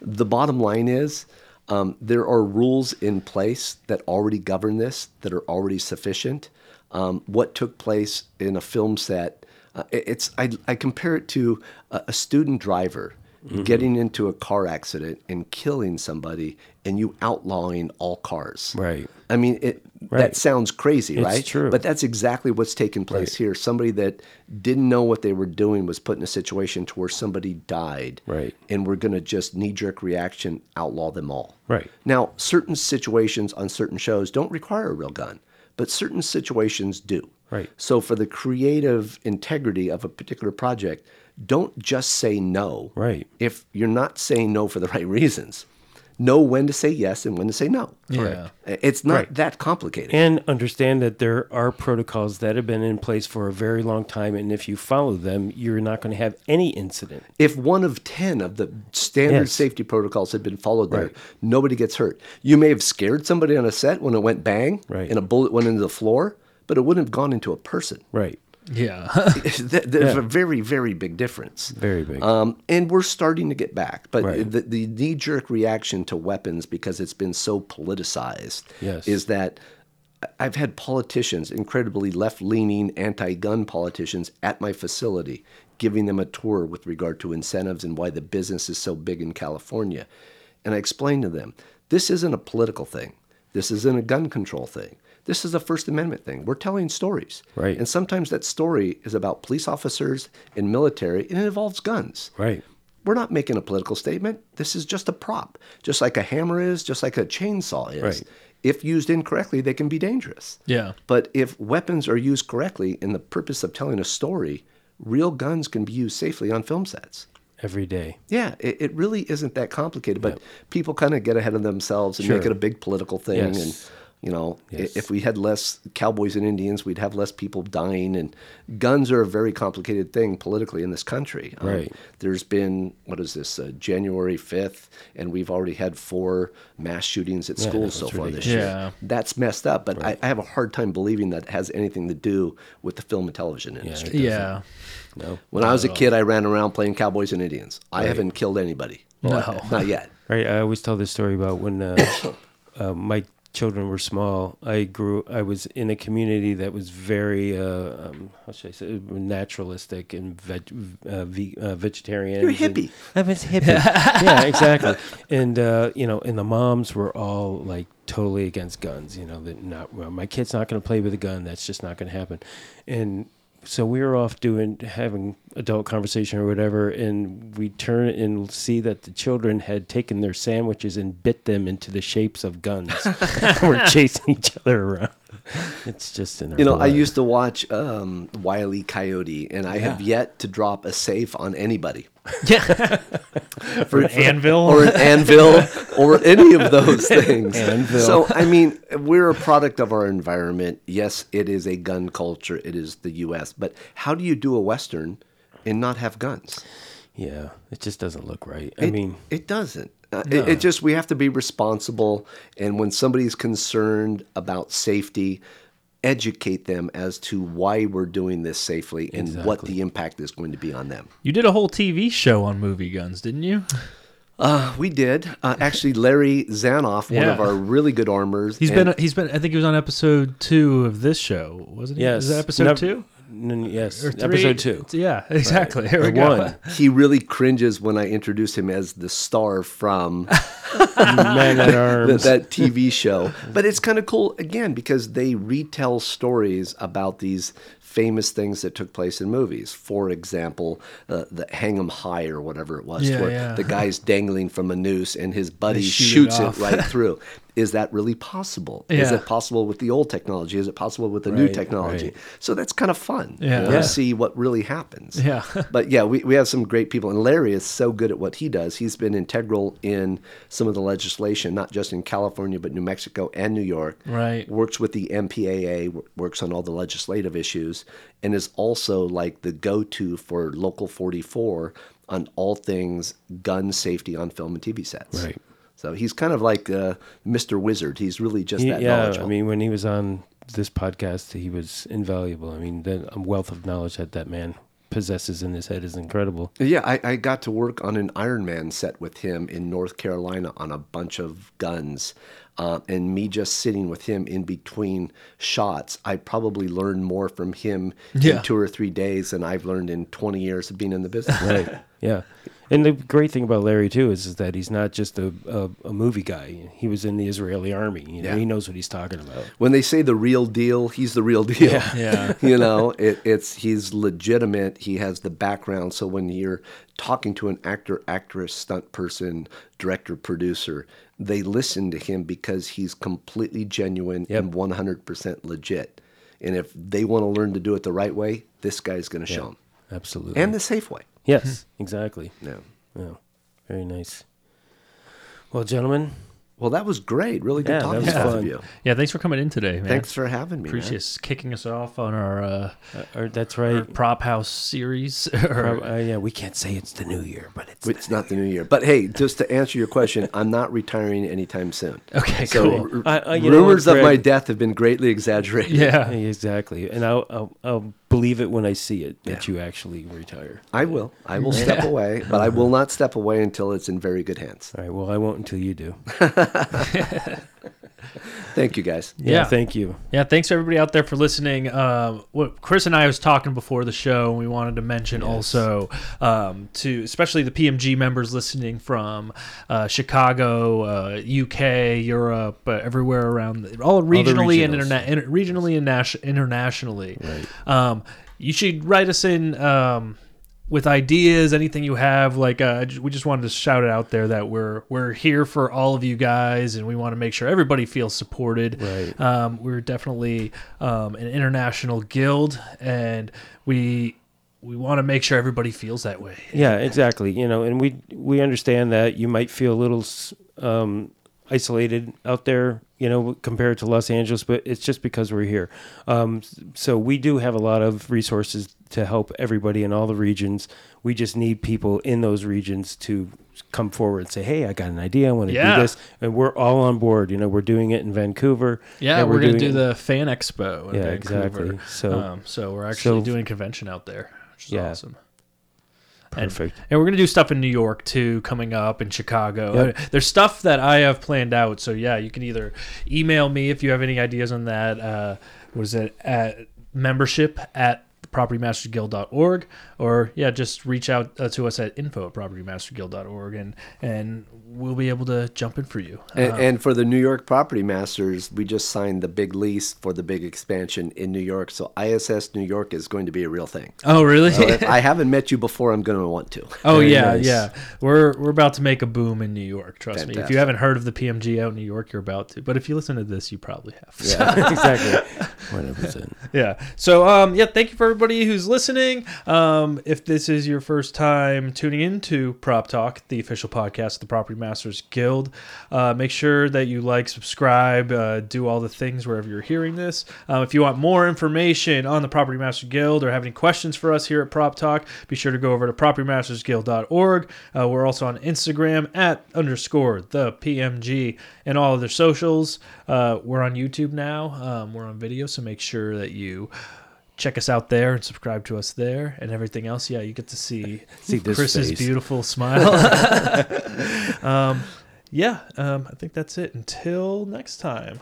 The bottom line is um, there are rules in place that already govern this, that are already sufficient. Um, what took place in a film set, uh, it's I, I compare it to a, a student driver getting into a car accident and killing somebody, and you outlawing all cars. Right. I mean, it Right. that sounds crazy, It's right? true. But that's exactly what's taken place Right. here. Somebody that didn't know what they were doing was put in a situation to where somebody died. Right. And we're going to just knee jerk reaction outlaw them all. Right. Now, certain situations on certain shows don't require a real gun, but certain situations do. Right. So, for the creative integrity of a particular project, don't just say no. Right. If you're not saying no for the right reasons, know when to say yes and when to say no. Yeah. It's not Right. that complicated. And understand that there are protocols that have been in place for a very long time, and if you follow them, you're not going to have any incident. if one of 10 of the standard Yes. safety protocols had been followed there, Right. nobody gets hurt. You may have scared somebody on a set when it went bang Right. and a bullet went into the floor, but it wouldn't have gone into a person. Right. Yeah, There's Yeah. a very, very big difference. Very big. Um, and we're starting to get back. But Right. the, the knee jerk reaction to weapons, because it's been so politicized, Yes. is that I've had politicians, incredibly left leaning, anti gun politicians, at my facility giving them a tour with regard to incentives and why the business is so big in California. And I explained to them this isn't a political thing, this isn't a gun control thing. This is a First Amendment thing. We're telling stories. Right. And sometimes that story is about police officers and military, and it involves guns. right. We're not making a political statement. This is just a prop, just like a hammer is, just like a chainsaw is. Right. if used incorrectly, they can be dangerous. Yeah. But if weapons are used correctly in the purpose of telling a story, real guns can be used safely on film sets. Every day. Yeah, it, it really isn't that complicated, but people kind of get ahead of themselves and make it a big political thing. Yes. And, you know, Yes. if we had less cowboys and Indians, we'd have less people dying. And guns are a very complicated thing politically in this country. Um, Right. there's been, what is this, uh, January 5th, and we've already had four mass shootings at schools so that's far this year. Yeah. That's messed up, but I, I have a hard time believing that has anything to do with the film and television industry. Yeah. No. When I was a kid, I ran around playing cowboys and Indians. I haven't killed anybody. No. Not yet. Right. I always tell this story about when uh, uh, my children were small. I grew. I was in a community that was very, uh, um, how should I say, naturalistic and veg, uh, ve, uh, vegetarian. You're hippie. I was hippie. yeah, exactly. And uh, you know, and the moms were all like totally against guns. You know, that not well, my kid's not going to play with a gun. That's just not going to happen. And so we were off doing having adult conversation or whatever, and we turn and see that the children had taken their sandwiches and bit them into the shapes of guns. we're chasing each other around. It's just in our You know, I used to watch um, Wile E. Coyote, and I have yet to drop a safe on anybody. Yeah. For an anvil. or an anvil or any of those things. Anvil. So, I mean, we're a product of our environment. Yes, it is a gun culture, it is the U.S., but how do you do a Western and not have guns? yeah, it just doesn't look right. I It- mean, it doesn't. Uh, it, it just we have to be responsible, and when somebody's concerned about safety, educate them as to why we're doing this safely and what the impact is going to be on them. You did a whole TV show on movie guns, didn't you? Uh, we did uh, actually. Larry Zanoff, one of our really good armors, He's and- been he's been I think he was on episode two of this show, wasn't he? yes. Is that episode Nev- two? N- yes, three? episode two. Yeah, exactly. Here we Or go. one. he really cringes when I introduce him as the star from Man at that, arms. that TV show. But it's kind of cool again because they retell stories about these famous things that took place in movies. For example, uh, the Hang 'em High or whatever it was, Yeah, where yeah. the guy's dangling from a noose and his buddy shoot shoots it, off. right through. Is that really possible? Is it possible with the old technology? Is it possible with the new technology? right. So that's kind of fun you Yeah. know, Yeah. see what really happens. Yeah. but yeah, we, we have some great people. And Larry is so good at what he does. He's been integral in some of the legislation, not just in California, but New Mexico and New York. Right. Works with the MPAA, works on all the legislative issues, and is also like the go to for Local 44 on all things gun safety on film and TV sets. Right. So he's kind of like uh, Mr. Wizard. He's really just He- that yeah, knowledgeable. I mean, when he was on this podcast, he was invaluable. I mean, the wealth of knowledge that that man possesses in his head is incredible. Yeah, I, I got to work on an Iron Man set with him in North Carolina on a bunch of guns. Uh, and me just sitting with him in between shots, I probably learned more from him Yeah. in two or three days than I've learned in 20 years of being in the business. Right. yeah. And the great thing about Larry too is, is that he's not just a, a, a movie guy. He was in the Israeli army. You know, Yeah. he knows what he's talking about. When they say the real deal, he's the real deal. Yeah. yeah. you know, it, it's he's legitimate. He has the background. So when you're talking to an actor, actress, stunt person, director, producer, they listen to him because he's completely genuine Yep. and 100% legit. And if they want to learn to do it the right way, this guy's going to show 'em. show them, Absolutely. and the safe way. Yes, exactly. Yeah. Yeah. Very nice. Well, gentlemen, Well, that was great. Really good Yeah, that was to both fun. you. Yeah, thanks for coming in today, man. Thanks for having me. man. Appreciate us kicking us off on our, uh, uh, or that's our right. prop house series. Prob- uh, yeah, we can't say it's the new year, but it's It's not the new year. But hey, just to answer your question, I'm not retiring anytime soon. okay, So cool. r- I- I- you know what, rumors of my Gregg? death have been greatly exaggerated. Yeah. exactly. And I'll, I'll I'll believe it when I see it that Yeah. you actually retire. I will. I will step away, but I will not step away until it's in very good hands. All right. Well, I won't until you do. Tthank you guys. Yeah. Yeah. Thank you. Yeah, thanks everybody out there for listening. Um, what Chris and I was talking before the show, and we wanted to mention also um, to especially the PMG members listening from uh, Chicago, uh, UK, Europe, uh, everywhere around, all regionally and regionals. interna- inter- regionally and nas- internationally. Right. Um, you should write us in. With ideas, anything you have, like uh, we just wanted to shout it out there that we're we're here for all of you guys, and we want to make sure everybody feels supported. Right. Um, we're definitely um, an international guild, and we we want to make sure everybody feels that way. Yeah, exactly. You know, and we we understand that you might feel a little um, isolated out there, you know, compared to Los Angeles, but it's just because we're here. Um, so we do have a lot of resources to help everybody in all the regions. We just need people in those regions to come forward and say, "Hey, I got an idea. I want to Yeah. do this," and we're all on board. You know, we're doing it in Vancouver. Yeah, and we're, gonna doing do it- the fan expo. In Yeah, Vancouver. exactly. So- um, so we're actually so- doing a convention out there, which is Yeah. awesome. And- perfect. And we're gonna do stuff in New York too, coming up in Chicago. Yep. There's stuff that I have planned out. So yeah, you can either email me if you have any ideas on that. Uh, what is it? At membership at propertymastersguild.org or yeah just reach out uh, to us at info at propertymasterguild.org and and we'll be able to jump in for you And, Uh, and for the New York Property Masters, we just signed the big lease for the big expansion in New York. So ISS New York is going to be a real thing. oh really So if I haven't met you before, I'm going to want to. Oh Very yeah, nice. yeah. We're we're about to make a boom in New York. Trust me. If you haven't heard of the PMG out in New York, you're about to. But if you listen to this, you probably have. Yeah, exactly. One hundred percent. yeah. So um yeah, thank you for everybody who's listening. Um if this is your first time tuning into Prop Talk, the official podcast of the Property Masters Guild, uh, make sure that you like, subscribe, uh, do all the things wherever you're hearing this. Um, if you want more information on the Property Master Guild or have any questions for us here at Prop Talk, be sure to go over to propertymastersguild.org. Uh, we're also on Instagram at underscore the PMG and all other socials. Uh, we're on YouTube now. Um, we're on video, so make sure that you check us out there and subscribe to us there and everything else. Yeah, you get to see, See this Chris's face. beautiful smile. um, yeah, um, I think that's it. Until next time.